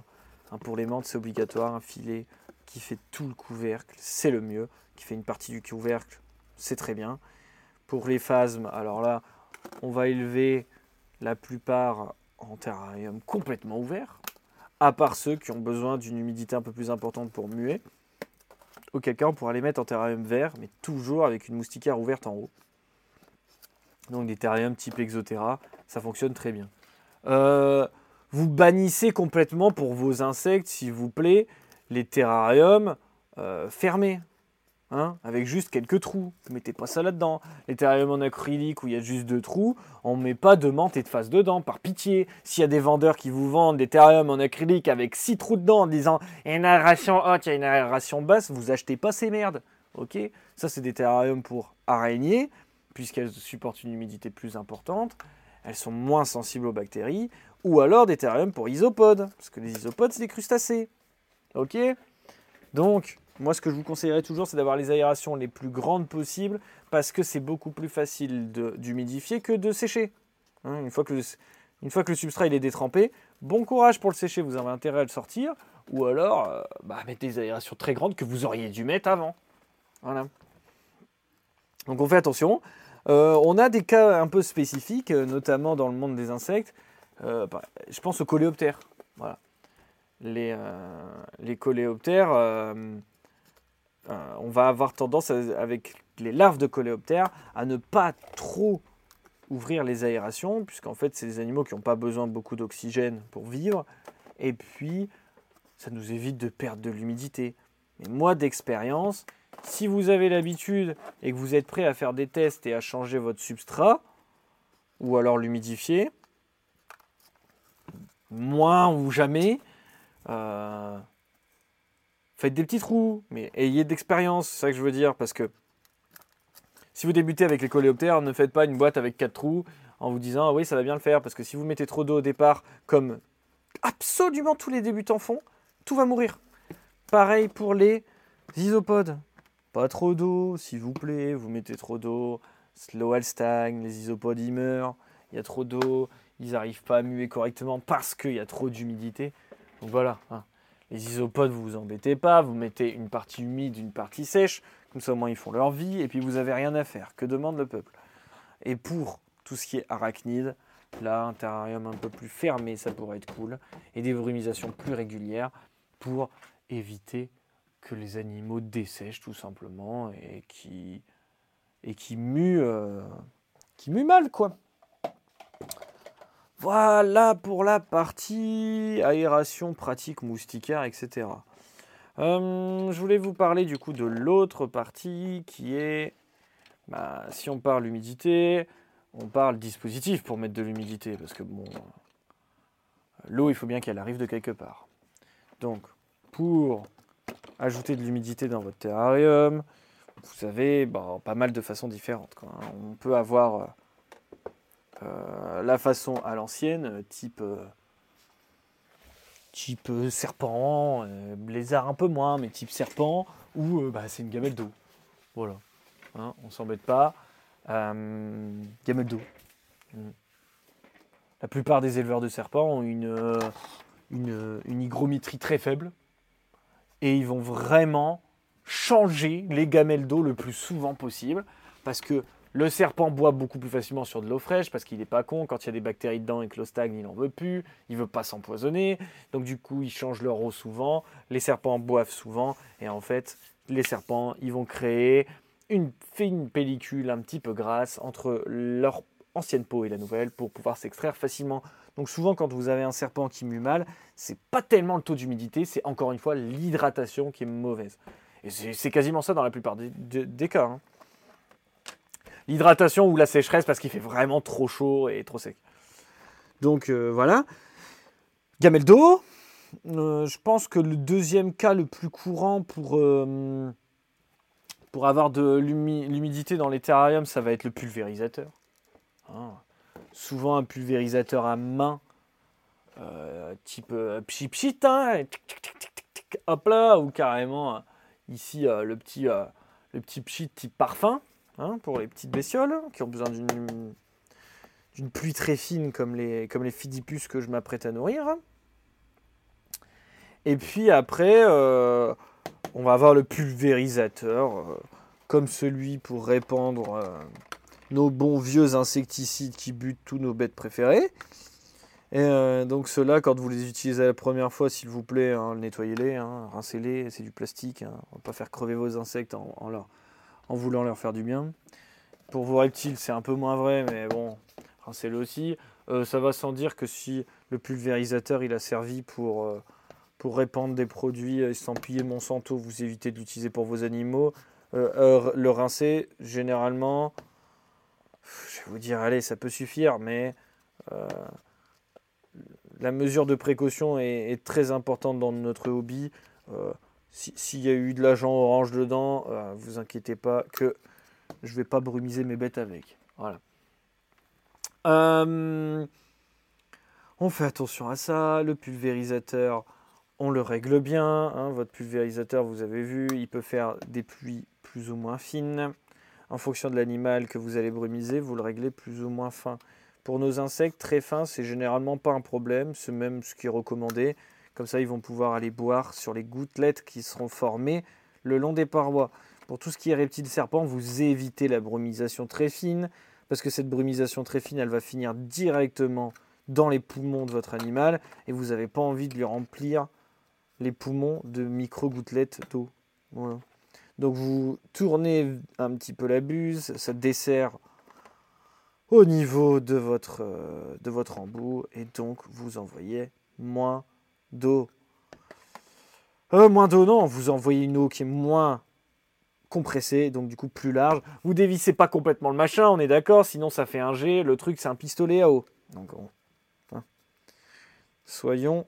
Pour les menthes, c'est obligatoire. Un filet qui fait tout le couvercle, c'est le mieux. Qui fait une partie du couvercle, c'est très bien. Pour les phasmes, alors là, on va élever la plupart en terrarium complètement ouvert, à part ceux qui ont besoin d'une humidité un peu plus importante pour muer. auquel cas on pourra les mettre en terrarium vert, mais toujours avec une moustiquaire ouverte en haut. Donc des terrariums type Exoterra, ça fonctionne très bien. Euh, vous bannissez complètement pour vos insectes, s'il vous plaît, les terrariums euh, fermés. Hein, avec juste quelques trous. Vous mettez pas ça là-dedans. Les terrariums en acrylique où il y a juste deux trous, on met pas de menthe et de face dedans, par pitié. S'il y a des vendeurs qui vous vendent des terrariums en acrylique avec six trous dedans en disant une aération haute, il y a une aération basse, vous achetez pas ces merdes. Ok? Ça, c'est des terrariums pour araignées, puisqu'elles supportent une humidité plus importante. Elles sont moins sensibles aux bactéries. Ou alors des terrariums pour isopodes, parce que les isopodes, c'est des crustacés. Ok? Donc, moi, ce que je vous conseillerais toujours, c'est d'avoir les aérations les plus grandes possibles parce que c'est beaucoup plus facile d'humidifier que de sécher. Hein, une, fois que le, une, fois que le, substrat il est détrempé, bon courage pour le sécher, vous avez intérêt à le sortir. Ou alors, euh, bah, mettez des aérations très grandes que vous auriez dû mettre avant. Voilà. Donc on fait attention. Euh, on a des cas un peu spécifiques, euh, notamment dans le monde des insectes. Bah, je pense aux coléoptères. Voilà. Les, les coléoptères euh, on va avoir tendance, avec les larves de coléoptères, à ne pas trop ouvrir les aérations, puisqu'en fait, c'est des animaux qui n'ont pas besoin de beaucoup d'oxygène pour vivre. Et puis, ça nous évite de perdre de l'humidité. Mais moi, d'expérience, si vous avez l'habitude et que vous êtes prêt à faire des tests et à changer votre substrat, ou alors l'humidifier, moins ou jamais, euh, faites des petits trous, mais ayez d'expérience, c'est ça que je veux dire, parce que si vous débutez avec les coléoptères, ne faites pas une boîte avec quatre trous en vous disant ah oui ça va bien le faire, parce que si vous mettez trop d'eau au départ, comme absolument tous les débutants font, tout va mourir. Pareil pour les isopodes. Pas trop d'eau, s'il vous plaît, vous mettez trop d'eau, slow stagne, les isopodes ils meurent, il y a trop d'eau, ils n'arrivent pas à muer correctement parce qu'il y a trop d'humidité. Donc voilà, hein. Les isopodes, vous vous embêtez pas, vous mettez une partie humide, une partie sèche, comme ça au moins ils font leur vie, et puis vous avez rien à faire. Que demande le peuple? Et pour tout ce qui est arachnide, là, un terrarium un peu plus fermé, ça pourrait être cool, et des brumisations plus régulières pour éviter que les animaux dessèchent tout simplement et qui, et qui muent, euh, qui muent mal, quoi. Voilà pour la partie aération pratique moustiquaire, etc. Euh, je voulais vous parler du coup de l'autre partie qui est, bah, si on parle humidité, on parle dispositif pour mettre de l'humidité, parce que l'eau, il faut bien qu'elle arrive de quelque part. Donc, pour ajouter de l'humidité dans votre terrarium, vous avez bah, pas mal de façons différentes. On peut avoir euh, la façon à l'ancienne, type, euh, type euh, serpent, lézard un peu moins, mais type serpent, ou bah, c'est une gamelle d'eau. Voilà, hein, on s'embête pas. gamelle d'eau. Hmm. La plupart des éleveurs de serpents ont une, une, une hygrométrie très faible et ils vont vraiment changer les gamelles d'eau le plus souvent possible parce que le serpent boit beaucoup plus facilement sur de l'eau fraîche parce qu'il n'est pas con. Quand il y a des bactéries dedans et que l'eau stagne, il n'en veut plus. Il veut pas s'empoisonner. Donc du coup, ils changent leur eau souvent. Les serpents boivent souvent. Et en fait, les serpents, ils vont créer une fine pellicule un petit peu grasse entre leur ancienne peau et la nouvelle pour pouvoir s'extraire facilement. Donc souvent quand vous avez un serpent qui mue mal, c'est pas tellement le taux d'humidité, c'est encore une fois l'hydratation qui est mauvaise. Et c'est quasiment ça dans la plupart des, cas. Hein l'hydratation ou la sécheresse parce qu'il fait vraiment trop chaud et trop sec. Donc euh, voilà. Gamelle d'eau. Euh, je pense que le deuxième cas le plus courant pour, euh, pour avoir de l'humidité dans les terrariums, ça va être le pulvérisateur. Hein. Souvent un pulvérisateur à main, type pchit pchit, hein, hop là, ou carrément ici le petit, le petit pchit type parfum. Hein, pour les petites bestioles qui ont besoin d'une pluie très fine comme les, comme les fidipus que je m'apprête à nourrir. Et puis après, euh, on va avoir le pulvérisateur, euh, comme celui pour répandre euh, nos bons vieux insecticides qui butent tous nos bêtes préférées. Et donc ceux-là, quand vous les utilisez la première fois, s'il vous plaît, hein, nettoyez-les, hein, rincez-les, c'est du plastique. Hein. On va pas faire crever vos insectes en, en, voulant leur faire du bien. Pour vos reptiles, c'est un peu moins vrai, mais bon, rincez-le aussi. Euh, ça va sans dire que si le pulvérisateur il a servi pour, euh, pour répandre des produits estampillés Monsanto, vous évitez de l'utiliser pour vos animaux. le rincer, généralement, je vais vous dire, allez, ça peut suffire, mais la mesure de précaution est, très importante dans notre hobby. Euh, s'il y a eu de l'agent orange dedans, euh, vous inquiétez pas que je vais pas brumiser mes bêtes avec. Voilà. Euh, on fait attention à ça. Le pulvérisateur, on le règle bien. Hein. Votre pulvérisateur, vous avez vu, il peut faire des pluies plus ou moins fines. En fonction de l'animal que vous allez brumiser, vous le réglez plus ou moins fin. Pour nos insectes très fins, c'est généralement pas un problème, c'est même ce qui est recommandé. Comme ça, ils vont pouvoir aller boire sur les gouttelettes qui seront formées le long des parois. Pour tout ce qui est reptiles serpents, vous évitez la brumisation très fine, parce que cette brumisation très fine, elle va finir directement dans les poumons de votre animal, et vous n'avez pas envie de lui remplir les poumons de micro-gouttelettes d'eau. Donc vous tournez un petit peu la buse, ça dessert au niveau de votre, euh, de votre embout et donc vous envoyez moins d'eau. Euh, moins d'eau, non, vous envoyez une eau qui est moins compressée, donc du coup plus large. Vous dévissez pas complètement le machin, on est d'accord, sinon ça fait un G. Le truc, c'est un pistolet à eau. Donc, hein. Soyons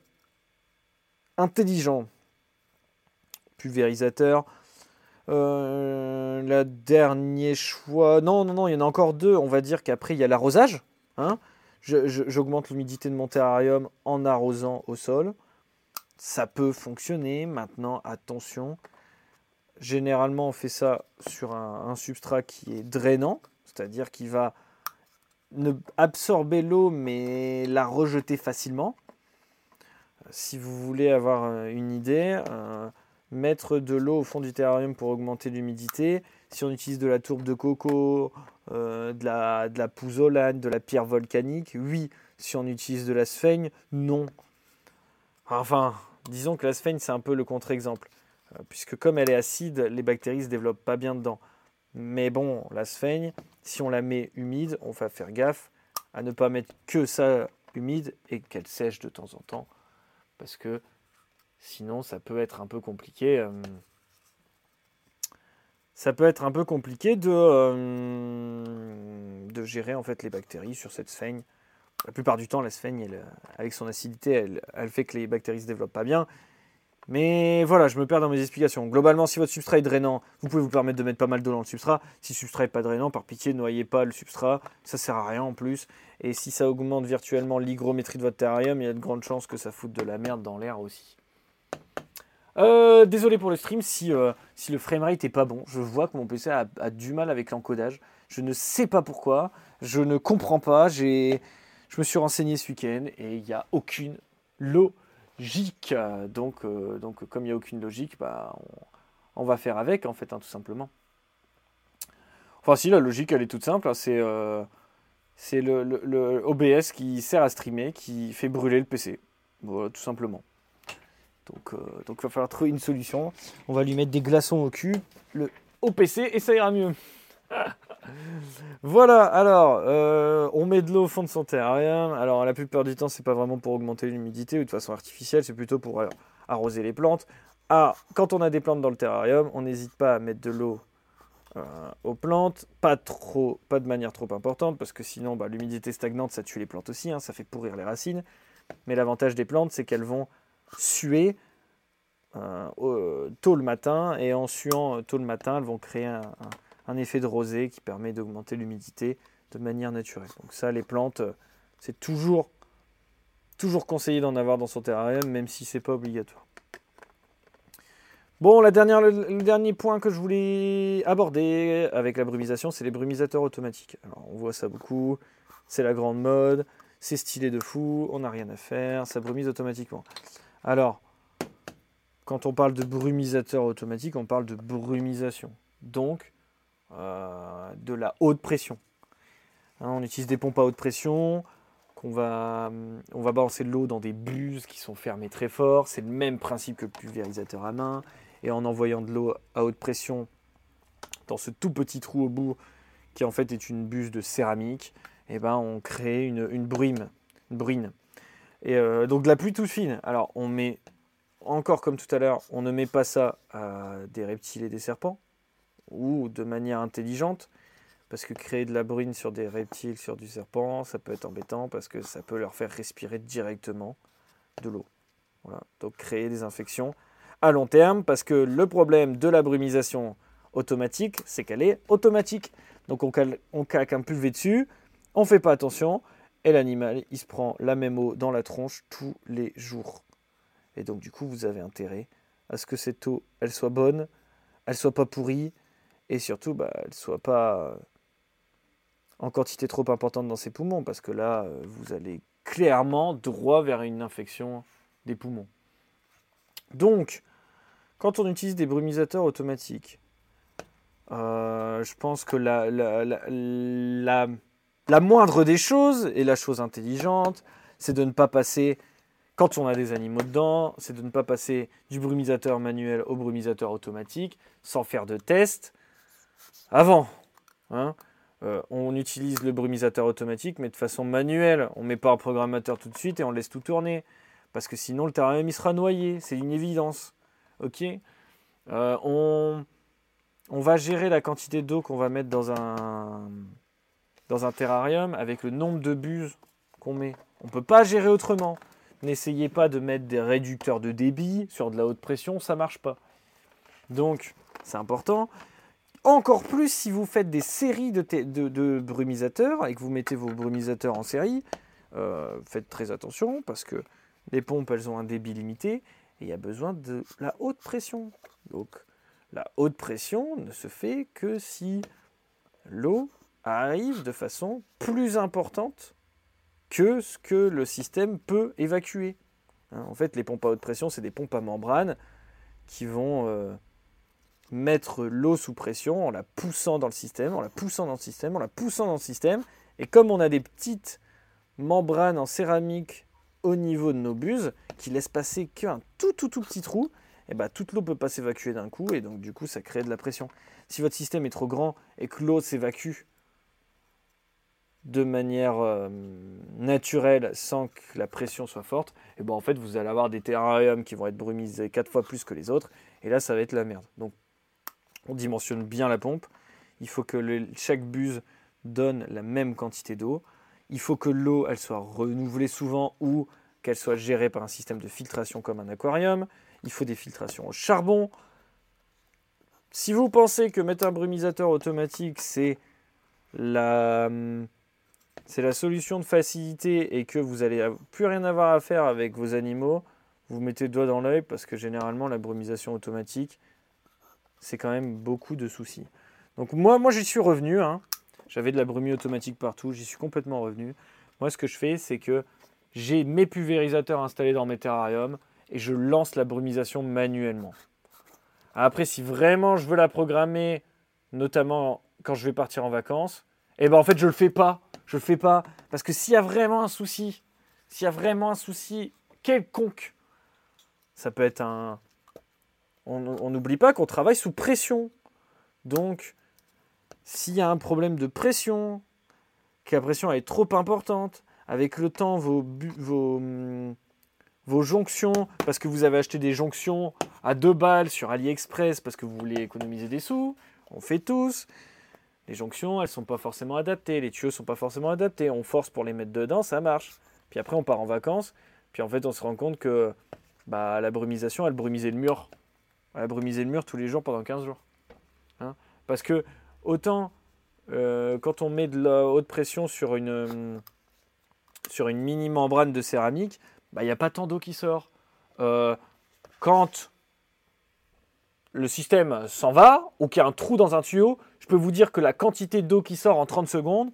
intelligents. Pulvérisateur, euh, la dernier choix. Non, non, non, il y en a encore deux. On va dire qu'après, il y a l'arrosage. Hein J'augmente l'humidité de mon terrarium en arrosant au sol. Ça peut fonctionner. Maintenant, attention. Généralement, on fait ça sur un, substrat qui est drainant, c'est-à-dire qui va absorber l'eau mais la rejeter facilement. Si vous voulez avoir euh, une idée, euh, mettre de l'eau au fond du terrarium pour augmenter l'humidité. Si on utilise de la tourbe de coco, euh, de, la, de de la pierre volcanique, oui. Si on utilise de la sphaigne, non. Enfin, disons que la sphaigne, c'est un peu le contre-exemple. Euh, puisque comme elle est acide, les bactéries ne se développent pas bien dedans. Mais bon, la sphaigne, si on la met humide, on va faire gaffe à ne pas mettre que ça humide et qu'elle sèche de temps en temps. Parce que Sinon, ça peut être un peu compliqué. Euh, ça peut être un peu compliqué de, euh, de gérer en fait les bactéries sur cette sphaigne. La plupart du temps, la sphaigne, avec son acidité, elle, fait que les bactéries se développent pas bien. Mais voilà, je me perds dans mes explications. Globalement, si votre substrat est drainant, vous pouvez vous permettre de mettre pas mal d'eau dans le substrat. Si le substrat n'est pas drainant, par pitié, ne noyez pas le substrat. Ça sert à rien en plus. Et si ça augmente virtuellement l'hygrométrie de votre terrarium, il y a de grandes chances que ça foute de la merde dans l'air aussi. Euh, désolé pour le stream si, euh, si le framerate est pas bon. Je vois que mon PC a, du mal avec l'encodage. Je ne sais pas pourquoi. Je ne comprends pas. Je me suis renseigné ce week-end et il n'y a aucune logique. Donc, euh, donc comme il n'y a aucune logique, bah, on, va faire avec en fait, hein, tout simplement. Enfin si, la logique elle est toute simple. Hein. c'est c'est le, le, OBS qui sert à streamer, qui fait brûler le PC. Voilà, tout simplement. Donc, euh, donc il va falloir trouver une solution. On va lui mettre des glaçons au cul, le, au PC, et ça ira mieux. Voilà, alors, euh, on met de l'eau au fond de son terrarium. Alors, la plupart du temps, c'est pas vraiment pour augmenter l'humidité ou de façon artificielle, c'est plutôt pour arroser les plantes. Ah, quand on a des plantes dans le terrarium, on n'hésite pas à mettre de l'eau euh, aux plantes, pas trop, pas de manière trop importante, parce que sinon, bah, l'humidité stagnante, ça tue les plantes aussi, hein, ça fait pourrir les racines. Mais l'avantage des plantes, c'est qu'elles vont suer euh, tôt le matin et en suant tôt le matin, elles vont créer un, effet de rosée qui permet d'augmenter l'humidité de manière naturelle. Donc ça, les plantes, euh, c'est toujours, toujours conseillé d'en avoir dans son terrarium, même si c'est pas obligatoire. Bon, le, dernier point que je voulais aborder avec la brumisation, c'est les brumisateurs automatiques. Alors, on voit ça beaucoup, c'est la grande mode, c'est stylé de fou, on n'a rien à faire, ça brumise automatiquement. Alors, quand on parle de brumisateur automatique, on parle de brumisation. Donc, de la haute pression. Hein, on utilise des pompes à haute pression on va balancer de l'eau dans des buses qui sont fermées très fort. C'est le même principe que le pulvérisateur à main. Et en envoyant de l'eau à haute pression dans ce tout petit trou au bout, qui en fait est une buse de céramique, eh ben on crée une, brume, une brine. Et euh, donc de la pluie toute fine. Alors on met, encore comme tout à l'heure, on ne met pas ça à des reptiles et des serpents, ou de manière intelligente, parce que créer de la brune sur des reptiles, sur du serpent, ça peut être embêtant, parce que ça peut leur faire respirer directement de l'eau. Voilà. Donc créer des infections à long terme, parce que le problème de la brumisation automatique, c'est qu'elle est automatique. Donc on, on claque un pulvé dessus, on ne fait pas attention, et l'animal, il se prend la même eau dans la tronche tous les jours. Et donc du coup, vous avez intérêt à ce que cette eau, elle soit bonne, elle soit pas pourrie, et surtout, bah, elle soit pas en quantité trop importante dans ses poumons, parce que là, vous allez clairement droit vers une infection des poumons. Donc, quand on utilise des brumisateurs automatiques, euh, je pense que la, la, la, moindre des choses, et la chose intelligente, c'est de ne pas passer, quand on a des animaux dedans, c'est de ne pas passer du brumisateur manuel au brumisateur automatique sans faire de test avant. Hein. Euh, on utilise le brumisateur automatique, mais de façon manuelle. On ne met pas un programmateur tout de suite et on laisse tout tourner. Parce que sinon, le terrarium, il sera noyé. C'est une évidence. OK euh, on, va gérer la quantité d'eau qu'on va mettre dans un, dans un terrarium avec le nombre de buses qu'on met. On ne peut pas gérer autrement. N'essayez pas de mettre des réducteurs de débit sur de la haute pression, ça ne marche pas. Donc, c'est important. Encore plus si vous faites des séries de, brumisateurs et que vous mettez vos brumisateurs en série, euh, faites très attention parce que les pompes, elles ont un débit limité et il y a besoin de la haute pression. Donc, la haute pression ne se fait que si l'eau arrive de façon plus importante que ce que le système peut évacuer. Hein, en fait, les pompes à haute pression, c'est des pompes à membrane qui vont euh, mettre l'eau sous pression en la poussant dans le système, en la poussant dans le système, en la poussant dans le système. Et comme on a des petites membranes en céramique au niveau de nos buses qui laissent passer qu'un tout tout tout petit trou, et eh ben, toute l'eau peut pas s'évacuer d'un coup et donc du coup ça crée de la pression. Si votre système est trop grand et que l'eau s'évacue de manière euh, naturelle sans que la pression soit forte, et eh ben en fait vous allez avoir des terrariums qui vont être brumisés quatre fois plus que les autres et là ça va être la merde. Donc on dimensionne bien la pompe. Il faut que chaque buse donne la même quantité d'eau. Il faut que l'eau soit renouvelée souvent ou qu'elle soit gérée par un système de filtration comme un aquarium il faut des filtrations au charbon. Si vous pensez que mettre un brumisateur automatique, c'est la, c'est la solution de facilité et que vous n'allez plus rien avoir à faire avec vos animaux, vous mettez le doigt dans l'œil parce que généralement la brumisation automatique, c'est quand même beaucoup de soucis. Donc moi, moi j'y suis revenu. Hein. J'avais de la brumie automatique partout, j'y suis complètement revenu. Moi, ce que je fais, c'est que j'ai mes pulvérisateurs installés dans mes terrariums et je lance la brumisation manuellement. Après, si vraiment je veux la programmer, notamment quand je vais partir en vacances, eh ben en fait je le fais pas. Je le fais pas parce que s'il y a vraiment un souci, s'il y a vraiment un souci quelconque, ça peut être un. On n'oublie pas qu'on travaille sous pression. Donc, s'il y a un problème de pression, que la pression est trop importante, avec le temps, vos, vos, jonctions, parce que vous avez acheté des jonctions à 2 balles sur AliExpress parce que vous voulez économiser des sous, on fait tous. Les jonctions, elles sont pas forcément adaptées, les tuyaux sont pas forcément adaptés. On force pour les mettre dedans, ça marche. Puis après, on part en vacances, puis en fait, on se rend compte que bah, la brumisation, elle brumisait le mur. Elle a brumisé le mur tous les jours pendant 15 jours. Hein parce que autant euh, quand on met de la haute pression sur une, sur une mini membrane de céramique, bah, il n'y a pas tant d'eau qui sort. Euh, quand le système s'en va ou qu'il y a un trou dans un tuyau, je peux vous dire que la quantité d'eau qui sort en 30 secondes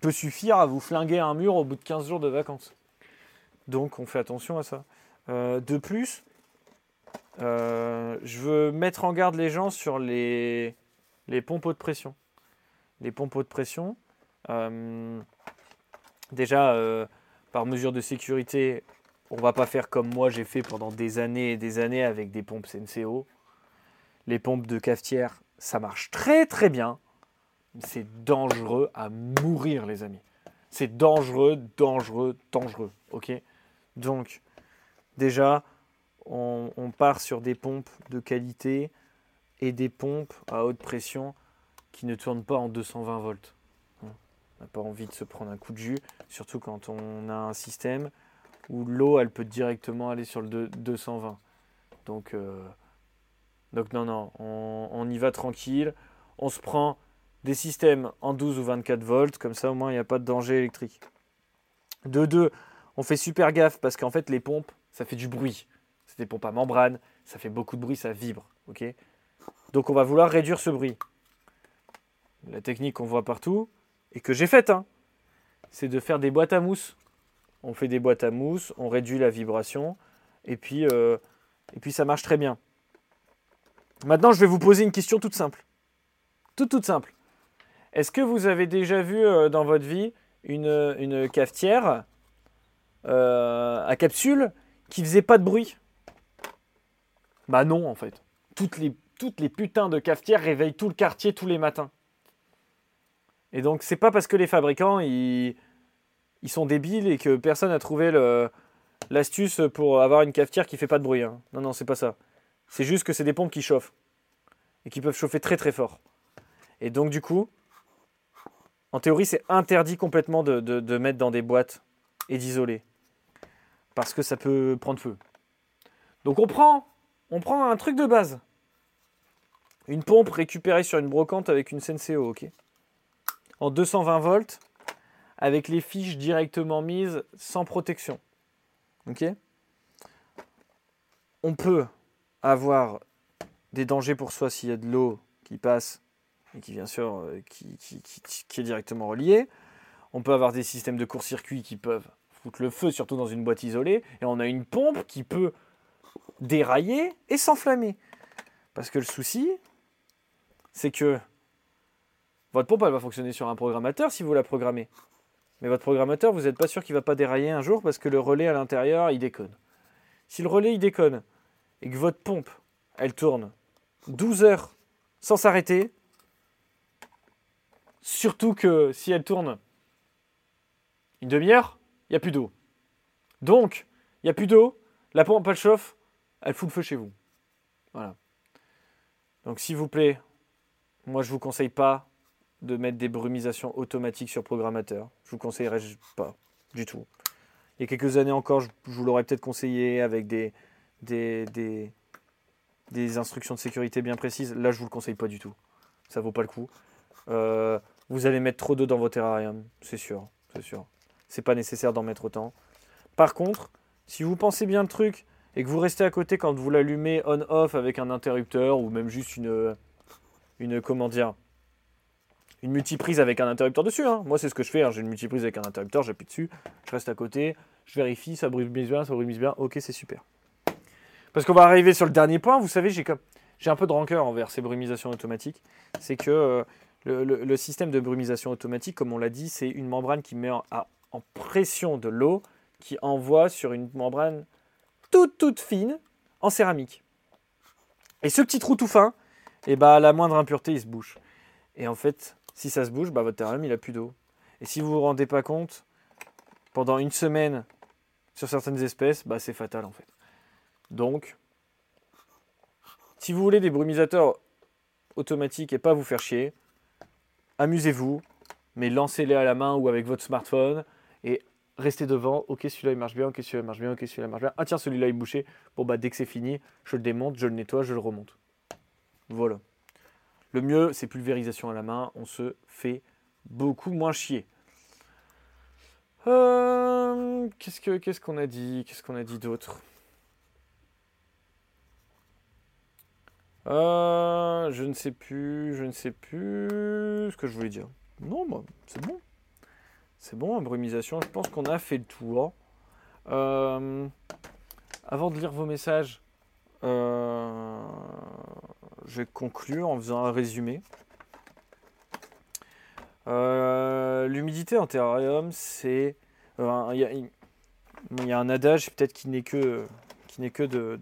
peut suffire à vous flinguer un mur au bout de 15 jours de vacances. Donc on fait attention à ça. Euh, de plus, euh, je veux mettre en garde les gens sur les, les pompes de pression. Les pompes de pression, déjà, euh, par mesure de sécurité, on va pas faire comme moi j'ai fait pendant des années et des années avec des pompes Senseo. Les pompes de cafetière, ça marche très très bien. C'est dangereux à mourir, les amis. C'est dangereux, dangereux, dangereux. Ok? Donc, déjà, on, part sur des pompes de qualité et des pompes à haute pression qui ne tournent pas en 220 volts. On n'a pas envie de se prendre un coup de jus, surtout quand on a un système où l'eau, elle peut directement aller sur le deux- 220. Donc, euh, donc non, non, on, on y va tranquille. On se prend des systèmes en 12 ou 24 volts, comme ça au moins il n'y a pas de danger électrique. De deux, on fait super gaffe parce qu'en fait les pompes, ça fait du bruit. C'est des pompes à membrane, ça fait beaucoup de bruit, ça vibre. Donc on va vouloir réduire ce bruit. La technique qu'on voit partout, et que j'ai faite, hein, c'est de faire des boîtes à mousse. On fait des boîtes à mousse, on réduit la vibration, et puis, euh, et puis ça marche très bien. Maintenant, je vais vous poser une question toute simple. Toute, toute simple. Est-ce que vous avez déjà vu euh, dans votre vie une, une cafetière euh, à capsule qui faisait pas de bruit? Bah non, en fait. Toutes les, putains de cafetières réveillent tout le quartier tous les matins. Et donc, c'est pas parce que les fabricants, ils, sont débiles et que personne n'a trouvé l'astuce pour avoir une cafetière qui fait pas de bruit. hein. Non, non, c'est pas ça. C'est juste que c'est des pompes qui chauffent. Et qui peuvent chauffer très très fort. Et donc, du coup, en théorie, c'est interdit complètement de mettre dans des boîtes et d'isoler. Parce que ça peut prendre feu. Donc, on prend, on prend un truc de base. Une pompe récupérée sur une brocante avec une Senseo, ok En 220 volts, avec les fiches directement mises sans protection. Ok On peut avoir des dangers pour soi s'il y a de l'eau qui passe et qui bien sûr euh, qui, est directement reliée. On peut avoir des systèmes de court-circuit qui peuvent foutre le feu, surtout dans une boîte isolée. Et on a une pompe qui peut dérailler et s'enflammer. Parce que le souci, c'est que votre pompe, elle va fonctionner sur un programmateur si vous la programmez. Mais votre programmateur, vous n'êtes pas sûr qu'il ne va pas dérailler un jour parce que le relais à l'intérieur, il déconne. Si le relais, il déconne, et que votre pompe, elle tourne 12 heures sans s'arrêter, surtout que si elle tourne une demi-heure, il n'y a plus d'eau. Donc, il n'y a plus d'eau, la pompe, elle chauffe, elle fout le feu chez vous. Voilà. Donc, s'il vous plaît, moi, je ne vous conseille pas de mettre des brumisations automatiques sur programmateur. Je vous conseillerais pas du tout. Il y a quelques années encore, je, vous l'aurais peut-être conseillé avec des, des, instructions de sécurité bien précises. Là, je vous le conseille pas du tout. Ça vaut pas le coup. Euh, vous allez mettre trop d'eau dans vos terrariums, c'est sûr, c'est sûr. C'est pas nécessaire d'en mettre autant. Par contre, si vous pensez bien le truc et que vous restez à côté quand vous l'allumez on-off avec un interrupteur ou même juste une, une comment dire, une multiprise avec un interrupteur dessus. hein. Moi, c'est ce que je fais. hein. J'ai une multiprise avec un interrupteur, j'appuie dessus, je reste à côté, je vérifie, ça bruit bien, ça bruit bien. Ok, c'est super. Parce qu'on va arriver sur le dernier point. Vous savez, j'ai comme j'ai un peu de rancœur envers ces brumisations automatiques. C'est que euh, le, système de brumisation automatique, comme on l'a dit, c'est une membrane qui met en pression de l'eau qui envoie sur une membrane toute toute fine en céramique. Et ce petit trou tout fin, et bah, la moindre impureté, il se bouche. Et en fait, si ça se bouge, bah, votre terrarium, il a plus d'eau. Et si vous vous rendez pas compte, pendant une semaine, sur certaines espèces, bah, c'est fatal en fait. Donc, si vous voulez des brumisateurs automatiques et pas vous faire chier, amusez-vous, mais lancez-les à la main ou avec votre smartphone et restez devant. Ok, celui-là il marche bien, ok, celui-là il marche bien, ok, celui-là il marche bien. Ah tiens, celui-là il est bouché. Bon, bah dès que c'est fini, je le démonte, je le nettoie, je le remonte. Voilà. Le mieux, c'est pulvérisation à la main. On se fait beaucoup moins chier. Euh, qu'est-ce que qu'est-ce qu'on a dit Qu'est-ce qu'on a dit d'autre? Euh, Je ne sais plus, je ne sais plus ce que je voulais dire. Non, bah, c'est bon. C'est bon, brumisation. Je pense qu'on a fait le tour. Euh, avant de lire vos messages, euh, je vais conclure en faisant un résumé. Euh, L'humidité en terrarium, c'est Il y, a un adage peut-être qui n'est que, qui n'est que de,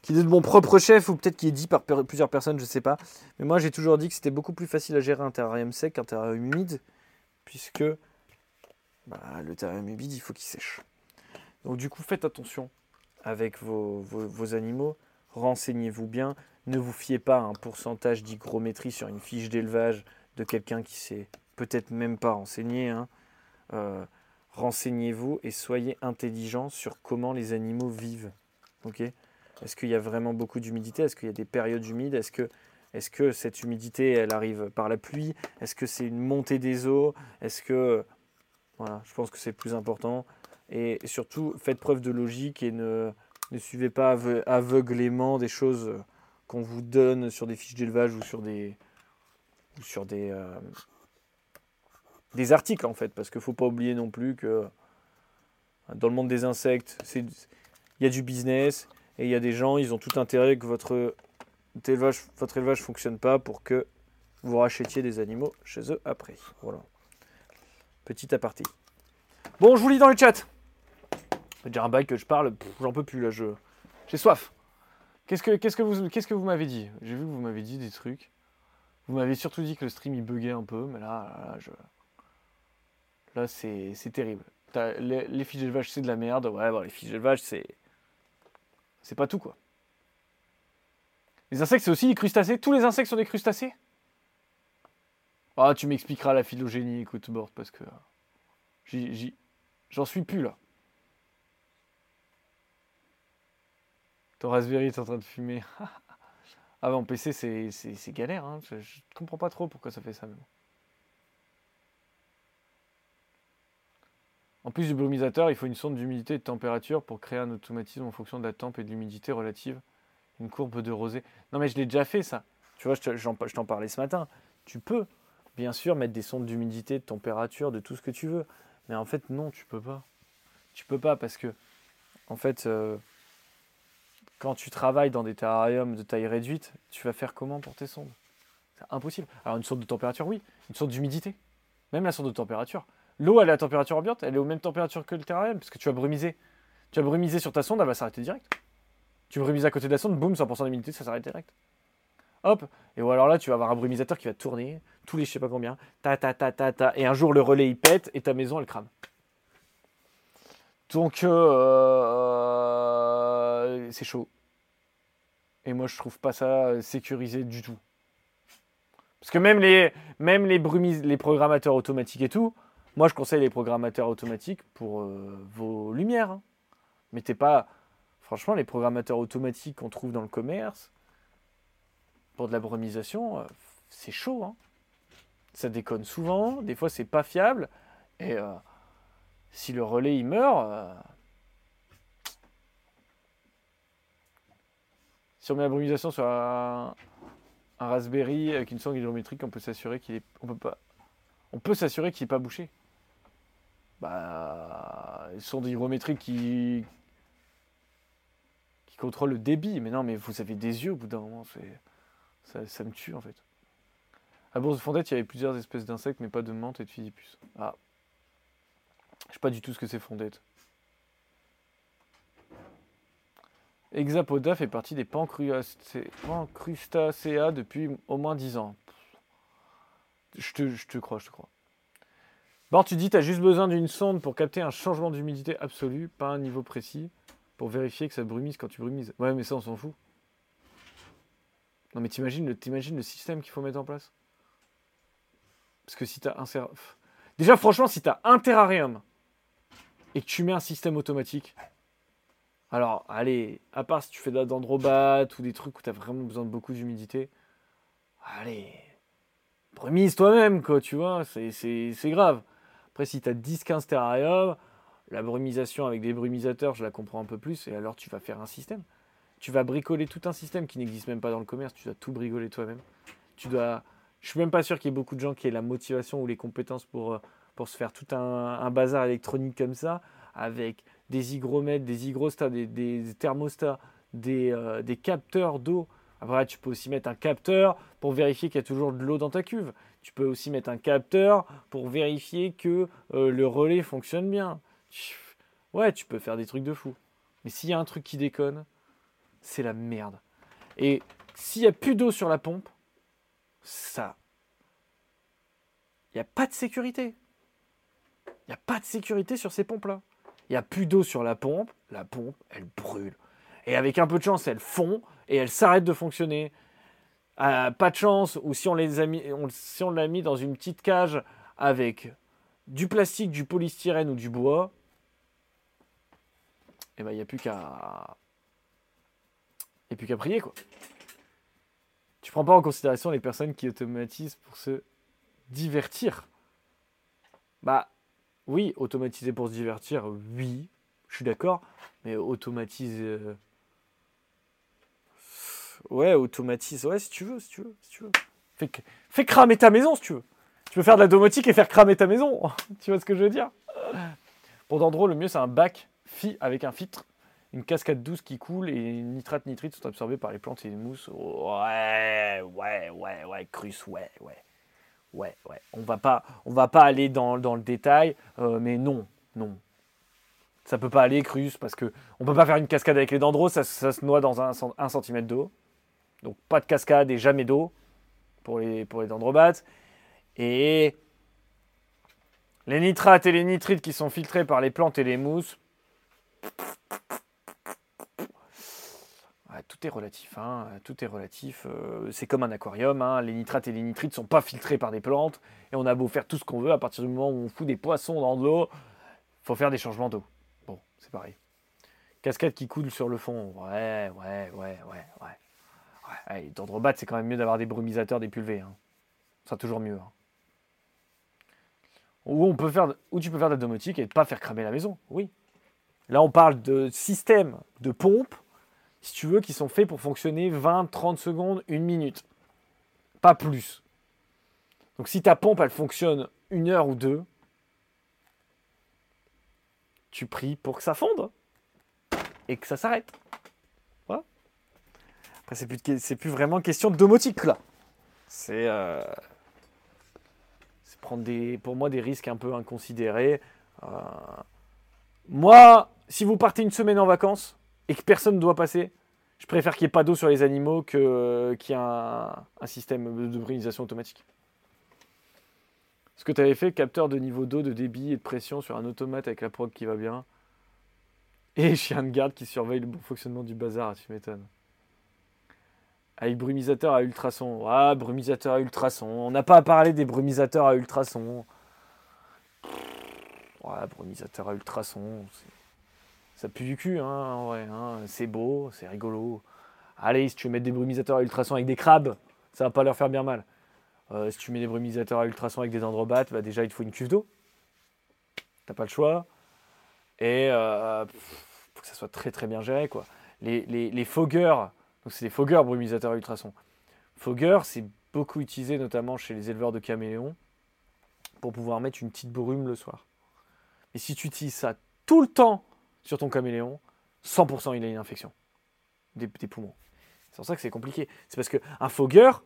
qui est de mon propre chef ou peut-être qui est dit par plusieurs personnes, je ne sais pas. Mais moi j'ai toujours dit que c'était beaucoup plus facile à gérer un terrarium sec qu'un terrarium humide, puisque bah, le terrarium humide il faut qu'il sèche. Donc du coup faites attention avec vos animaux, renseignez-vous bien, ne vous fiez pas à un pourcentage d'hygrométrie sur une fiche d'élevage de quelqu'un qui sait peut-être même pas renseigné. Hein. Euh, renseignez-vous et soyez intelligent sur comment les animaux vivent. Est-ce qu'il y a vraiment beaucoup d'humidité? Est-ce qu'il y a des périodes humides? Est-ce que, est que cette humidité, elle arrive par la pluie? Est-ce que c'est une montée des eaux? Est-ce que... Voilà, je pense que c'est plus important. Et surtout, faites preuve de logique et ne, ne suivez pas aveuglément des choses qu'on vous donne sur des fiches d'élevage ou sur des, sur des, euh, des articles en fait, parce qu'il ne faut pas oublier non plus que dans le monde des insectes, il y a du business et il y a des gens, ils ont tout intérêt que votre votre élevage fonctionne pas pour que vous rachetiez des animaux chez eux après. Voilà. Petit aparté. Bon, je vous lis dans le chat. C'est déjà un bail que je parle, j'en peux plus là, je j'ai soif. Qu'est-ce que, qu'est-ce que vous, qu'est-ce que vous m'avez dit? J'ai vu que vous m'avez dit des trucs. Vous m'avez surtout dit que le stream il buguait un peu, mais là, là, je... là c'est, c'est terrible. les, les fiches d'élevage c'est de la merde. Ouais, bon, les fiches d'élevage c'est. C'est pas tout quoi. Les insectes c'est aussi des crustacés. Tous les insectes sont des crustacés Ah, tu m'expliqueras la phylogénie, écoute, Bord, parce que. j'en suis plus là. Ton Raspberry est en train de fumer. Ah bah en PC c'est galère, hein. je, ne comprends pas trop pourquoi ça fait ça. En plus du brumisateur, il faut une sonde d'humidité et de température pour créer un automatisme en fonction de la temp et de l'humidité relative. Une courbe de rosée. Non mais je l'ai déjà fait ça. Tu vois, je t'en parlais ce matin. Tu peux, bien sûr, mettre des sondes d'humidité, de température, de tout ce que tu veux. Mais en fait, non, tu peux pas. Tu peux pas parce que, en fait, euh, quand tu travailles dans des terrariums de taille réduite, tu vas faire comment pour tes sondes? C'est impossible. Alors une sonde de température, oui. Une sonde d'humidité. Même la sonde de température. L'eau, elle est à température ambiante, elle est aux mêmes températures que le terrarium, parce que tu vas brumiser. Tu vas brumiser sur ta sonde, elle va s'arrêter direct. Tu brumises à côté de la sonde, boum, 100% d'humidité, ça s'arrête direct. Hop, et ou alors là, tu vas avoir un brumisateur qui va tourner, tous les je sais pas combien, ta ta ta ta ta, et un jour le relais il pète et ta maison elle crame. Donc, euh, c'est chaud. Et moi, je trouve pas ça sécurisé du tout. Parce que même les, même les, brumis, les programmateurs automatiques et tout, moi, je conseille les programmateurs automatiques pour euh, vos lumières. Hein. Mettez pas. Franchement, les programmateurs automatiques qu'on trouve dans le commerce, pour de la brumisation, euh, c'est chaud. Hein. Ça déconne souvent, des fois, c'est pas fiable. Et. Euh, si le relais il meurt, euh, si on met la brumisation sur un, Raspberry avec une sonde hydrométrique, on peut s'assurer qu'il est, on peut pas, on peut s'assurer qu'il n'est pas bouché. Bah, sonde hygrométrique qui contrôle le débit. Mais non, mais vous avez des yeux au bout d'un moment, ça, ça me tue en fait. À Bourse de Fondette, il y avait plusieurs espèces d'insectes, mais pas de menthe et de philipus. Ah, je sais pas du tout ce que c'est Fondette. Hexapoda fait partie des pancrustacea depuis au moins 10 ans. Je te, je te crois, je te crois. Bon, tu dis tu as juste besoin d'une sonde pour capter un changement d'humidité absolu, pas un niveau précis, pour vérifier que ça brumise quand tu brumises. Ouais, mais ça, on s'en fout. Non, mais t'imagines le, le système qu'il faut mettre en place? Parce que si tu as un... Déjà, franchement, si tu as un terrarium et que tu mets un système automatique, alors allez, à part si tu fais de la dendrobat ou des trucs où tu as vraiment besoin de beaucoup d'humidité, allez, premise toi-même, quoi, tu vois, c'est grave. Après, si tu as 10-15 terrariums, la brumisation avec des brumisateurs, je la comprends un peu plus, et alors tu vas faire un système. Tu vas bricoler tout un système qui n'existe même pas dans le commerce, tu dois tout bricoler toi-même. Tu dois. Je suis même pas sûr qu'il y ait beaucoup de gens qui aient la motivation ou les compétences pour euh, pour se faire tout un, bazar électronique comme ça, avec des hygromètres, des hygrostats, des, thermostats, euh, des, capteurs d'eau. Après, tu peux aussi mettre un capteur pour vérifier qu'il y a toujours de l'eau dans ta cuve. Tu peux aussi mettre un capteur pour vérifier que euh, le relais fonctionne bien. Ouais, tu peux faire des trucs de fou. Mais s'il y a un truc qui déconne, c'est la merde. Et s'il n'y a plus d'eau sur la pompe, ça. Il n'y a pas de sécurité. Il n'y a pas de sécurité sur ces pompes-là. Il n'y a plus d'eau sur la pompe, la pompe, elle brûle. Et avec un peu de chance, elle fond et elle s'arrête de fonctionner. Euh, pas de chance, ou si on si on l'a mis dans une petite cage avec du plastique, du polystyrène ou du bois, et eh ben il n'y a plus qu'à. Il plus qu'à prier quoi. Tu prends pas en considération les personnes qui automatisent pour se divertir. Bah oui, automatiser pour se divertir, oui, je suis d'accord, mais automatiser. Euh, ouais, automatise, ouais, si tu veux, si tu veux, si tu veux. Fais, fais cramer ta maison si tu veux. Tu peux faire de la domotique et faire cramer ta maison. tu vois ce que je veux dire? Pour Dendro, le mieux c'est un bac avec un filtre, une cascade douce qui coule et nitrate nitrite sont absorbés par les plantes et les mousses. Ouais, ouais, ouais, ouais, crus, ouais, ouais. Ouais, ouais. On va pas, on va pas aller dans, le détail, euh, mais non, non. Ça peut pas aller crus parce que on peut pas faire une cascade avec les dendros, ça, se noie dans un, un centimètre d'eau. Donc pas de cascade et jamais d'eau pour les, pour les dendrobates. Et les nitrates et les nitrites qui sont filtrés par les plantes et les mousses, tout est relatif, hein, tout est relatif. Euh, c'est comme un aquarium, hein, les nitrates et les nitrites ne sont pas filtrés par des plantes, et on a beau faire tout ce qu'on veut, à partir du moment où on fout des poissons dans de l'eau, faut faire des changements d'eau. Bon, c'est pareil. Cascade qui coule sur le fond, ouais, ouais, ouais, ouais, ouais. ouais D'endrobat, c'est quand même mieux d'avoir des brumisateurs, des pulvés. Hein. Ça toujours mieux. Hein. Ou, on peut faire, ou tu peux faire de la domotique et ne pas faire cramer la maison, oui. Là, on parle de systèmes de pompes, si tu veux, qui sont faits pour fonctionner 20, 30 secondes, une minute. Pas plus. Donc si ta pompe, elle fonctionne une heure ou deux, tu pries pour que ça fonde et que ça s'arrête. Voilà. Après, c'est plus, plus vraiment question de domotique, là. C'est euh, prendre des, pour moi des risques un peu inconsidérés. Euh, moi, si vous partez une semaine en vacances et que personne ne doit passer, je préfère qu'il n'y ait pas d'eau sur les animaux que, euh, qu'il y ait un, système de brumisation automatique. Ce que tu avais fait, capteur de niveau d'eau, de débit et de pression sur un automate avec la prog qui va bien. Et chien de garde qui surveille le bon fonctionnement du bazar, tu m'étonnes. Avec brumisateur à ultrasons. Ah, brumisateur à ultrasons. On n'a pas à parler des brumisateurs à ultrasons. Ouais, brumisateur à ultrasons. Ça pue du cul, hein, en vrai. Hein. C'est beau, c'est rigolo. Allez, si tu veux mettre des brumisateurs à ultrasons avec des crabes, ça va pas leur faire bien mal. Euh, si tu mets des brumisateurs à ultrasons avec des androbates, bah déjà il te faut une cuve d'eau. T'as pas le choix. Et euh, faut que ça soit très très bien géré quoi. Les, les, fogueurs, donc c'est des fogueurs brumisateurs à ultrasons. Fogueurs, c'est beaucoup utilisé notamment chez les éleveurs de caméléons pour pouvoir mettre une petite brume le soir. Et si tu utilises ça tout le temps sur ton caméléon, 100% il a une infection des, poumons. C'est pour ça que c'est compliqué. C'est parce qu'un fogueur,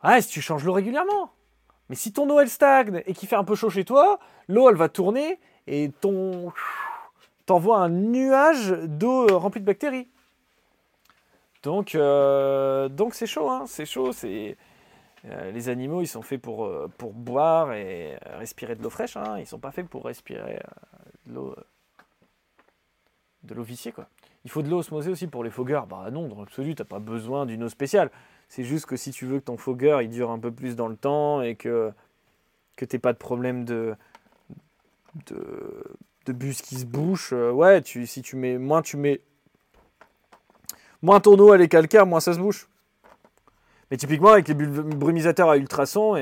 ah, si tu changes l'eau régulièrement. Mais si ton eau elle stagne et qu'il fait un peu chaud chez toi, l'eau elle va tourner et ton t'envoie un nuage d'eau remplie de bactéries. Donc euh, donc c'est chaud, hein, c'est chaud, euh, les animaux ils sont faits pour, euh, boire et respirer de l'eau fraîche, hein, ils sont pas faits pour respirer de l'eau de viciée quoi. Il faut de l'eau osmosée aussi pour les fogueurs. Bah non, dans l'absolu, t'as pas besoin d'une eau spéciale. C'est juste que si tu veux que ton fogueur il dure un peu plus dans le temps et que que t'aies pas de problème de de, de bus qui se bouche, euh, ouais, tu, si tu mets moins tu mets moins ton eau elle est calcaire, moins ça se bouche. Mais typiquement avec les brumisateurs à ultrasons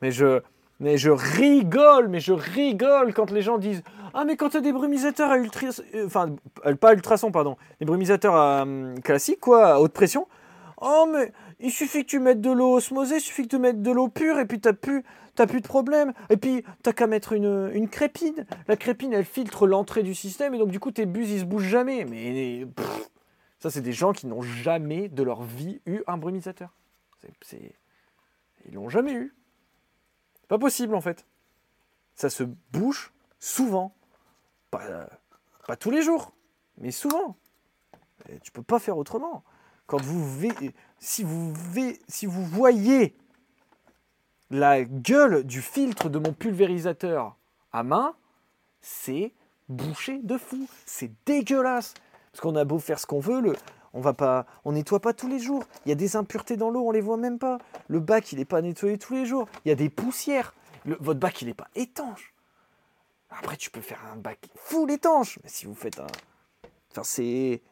mais je mais je rigole, mais je rigole quand les gens disent Ah, mais quand tu as des brumisateurs à ultrasons, euh, enfin, euh, pas ultrasons, pardon, des brumisateurs à, hum, classiques, quoi, à haute pression. Oh, mais il suffit que tu mettes de l'eau osmosée, il suffit que tu mettes de l'eau pure, et puis tu plus, plus de problème. Et puis, t'as qu'à mettre une, une crépine. La crépine, elle filtre l'entrée du système, et donc, du coup, tes bus, ils se bougent jamais. Mais ça, c'est des gens qui n'ont jamais de leur vie eu un brumisateur. C'est Ils l'ont jamais eu. Pas possible en fait. Ça se bouche souvent. Pas, tous les jours, mais souvent. Et tu peux pas faire autrement. Quand vous si vous, si vous voyez la gueule du filtre de mon pulvérisateur à main, c'est bouché de fou. C'est dégueulasse. Parce qu'on a beau faire ce qu'on veut, le, on va pas, on nettoie pas tous les jours. Il y a des impuretés dans l'eau, on les voit même pas. Le bac, il n'est pas nettoyé tous les jours. Il y a des poussières. votre bac, il n'est pas étanche. Après, tu peux faire un bac full étanche. Mais si vous faites un, enfin c'est,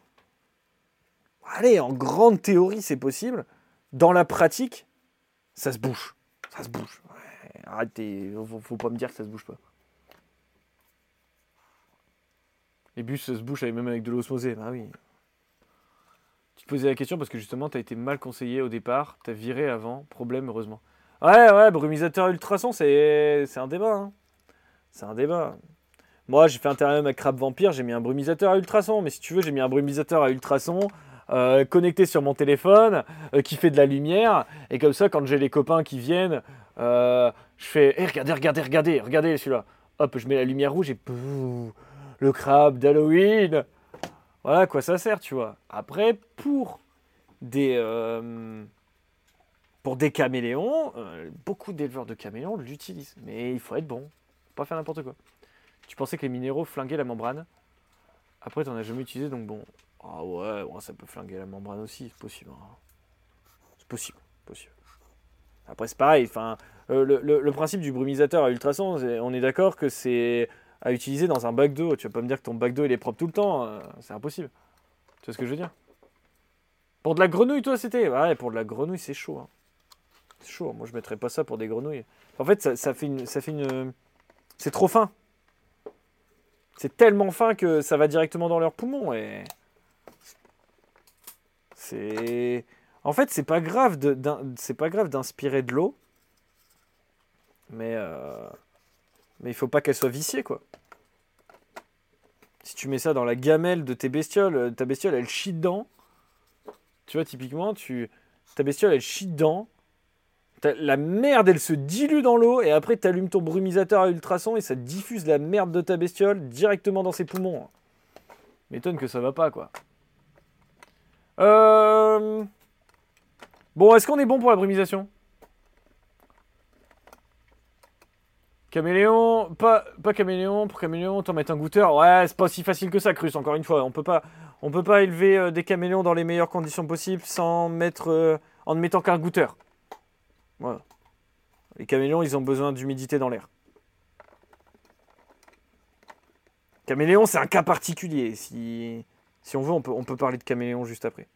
allez, en grande théorie, c'est possible. Dans la pratique, ça se bouge. Ça se bouge. arrêtez, faut, faut pas me dire que ça se bouge pas. Les bus se bouchent même avec de l'osmosée. Bah oui. Tu posais la question parce que justement, tu as été mal conseillé au départ. Tu as viré avant. Problème, heureusement. Ouais, ouais, brumisateur ultrason, c'est un débat. Hein. C'est un débat. Moi, j'ai fait un terrarium avec crabe vampire, j'ai mis un brumisateur à ultrason. Mais si tu veux, j'ai mis un brumisateur à ultrason euh, connecté sur mon téléphone euh, qui fait de la lumière. Et comme ça, quand j'ai les copains qui viennent, euh, je fais hey, regardez, regardez, regardez, regardez celui-là. Hop, je mets la lumière rouge et le crabe d'Halloween. Voilà quoi ça sert, tu vois. Après, pour des, euh, pour des caméléons, euh, beaucoup d'éleveurs de caméléons l'utilisent. Mais il faut être bon, pas faire n'importe quoi. Tu pensais que les minéraux flinguaient la membrane? Après, tu n'en as jamais utilisé, donc bon. Ah ouais, ça peut flinguer la membrane aussi, c'est possible. Hein. C'est possible, possible. Après, c'est pareil. Enfin, euh, le, principe du brumisateur à ultrasons, on est d'accord que c'est à utiliser dans un bac d'eau. Tu vas pas me dire que ton bac d'eau il est propre tout le temps, euh, c'est impossible. Tu vois ce que je veux dire? Pour de la grenouille, toi, c'était? Ouais, pour de la grenouille, c'est chaud. Hein. C'est chaud. Moi, je mettrais pas ça pour des grenouilles. En fait, ça, fait une, ça fait une, c'est trop fin. C'est tellement fin que ça va directement dans leurs poumons et c'est. En fait, c'est pas grave c'est pas grave d'inspirer de l'eau, mais euh, mais il faut pas qu'elle soit viciée, quoi. Si tu mets ça dans la gamelle de tes bestioles, euh, ta bestiole, elle chie dedans. Tu vois, typiquement, tu, ta bestiole, elle chie dedans. La merde, elle se dilue dans l'eau et après, tu ton brumisateur à ultrasons et ça diffuse la merde de ta bestiole directement dans ses poumons. M'étonne que ça va pas, quoi. Euh... Bon, est-ce qu'on est bon pour la brumisation? Caméléon, pas, pas caméléon, pour caméléon, t'en mettre un goûteur. Ouais, c'est pas aussi facile que ça, Crus, encore une fois. On peut pas, on peut pas élever euh, des caméléons dans les meilleures conditions possibles sans mettre, euh, en ne mettant qu'un goûteur. Voilà. Les caméléons, ils ont besoin d'humidité dans l'air. Caméléon, c'est un cas particulier. Si, si on veut, on peut, on peut parler de caméléon juste après.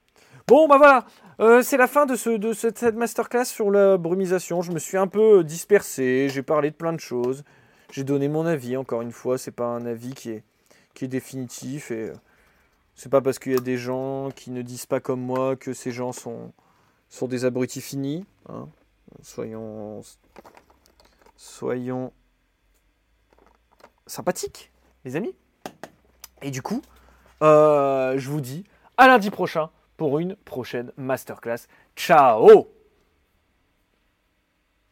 Bon, bah voilà, euh, c'est la fin de, ce, de cette masterclass sur la brumisation. Je me suis un peu dispersé, j'ai parlé de plein de choses. J'ai donné mon avis, encore une fois, c'est pas un avis qui est, définitif. Et euh, c'est pas parce qu'il y a des gens qui ne disent pas comme moi que ces gens sont, des abrutis finis. Hein. Soyons. Sympathiques, les amis. Et du coup, euh, je vous dis à lundi prochain pour une prochaine masterclass. Ciao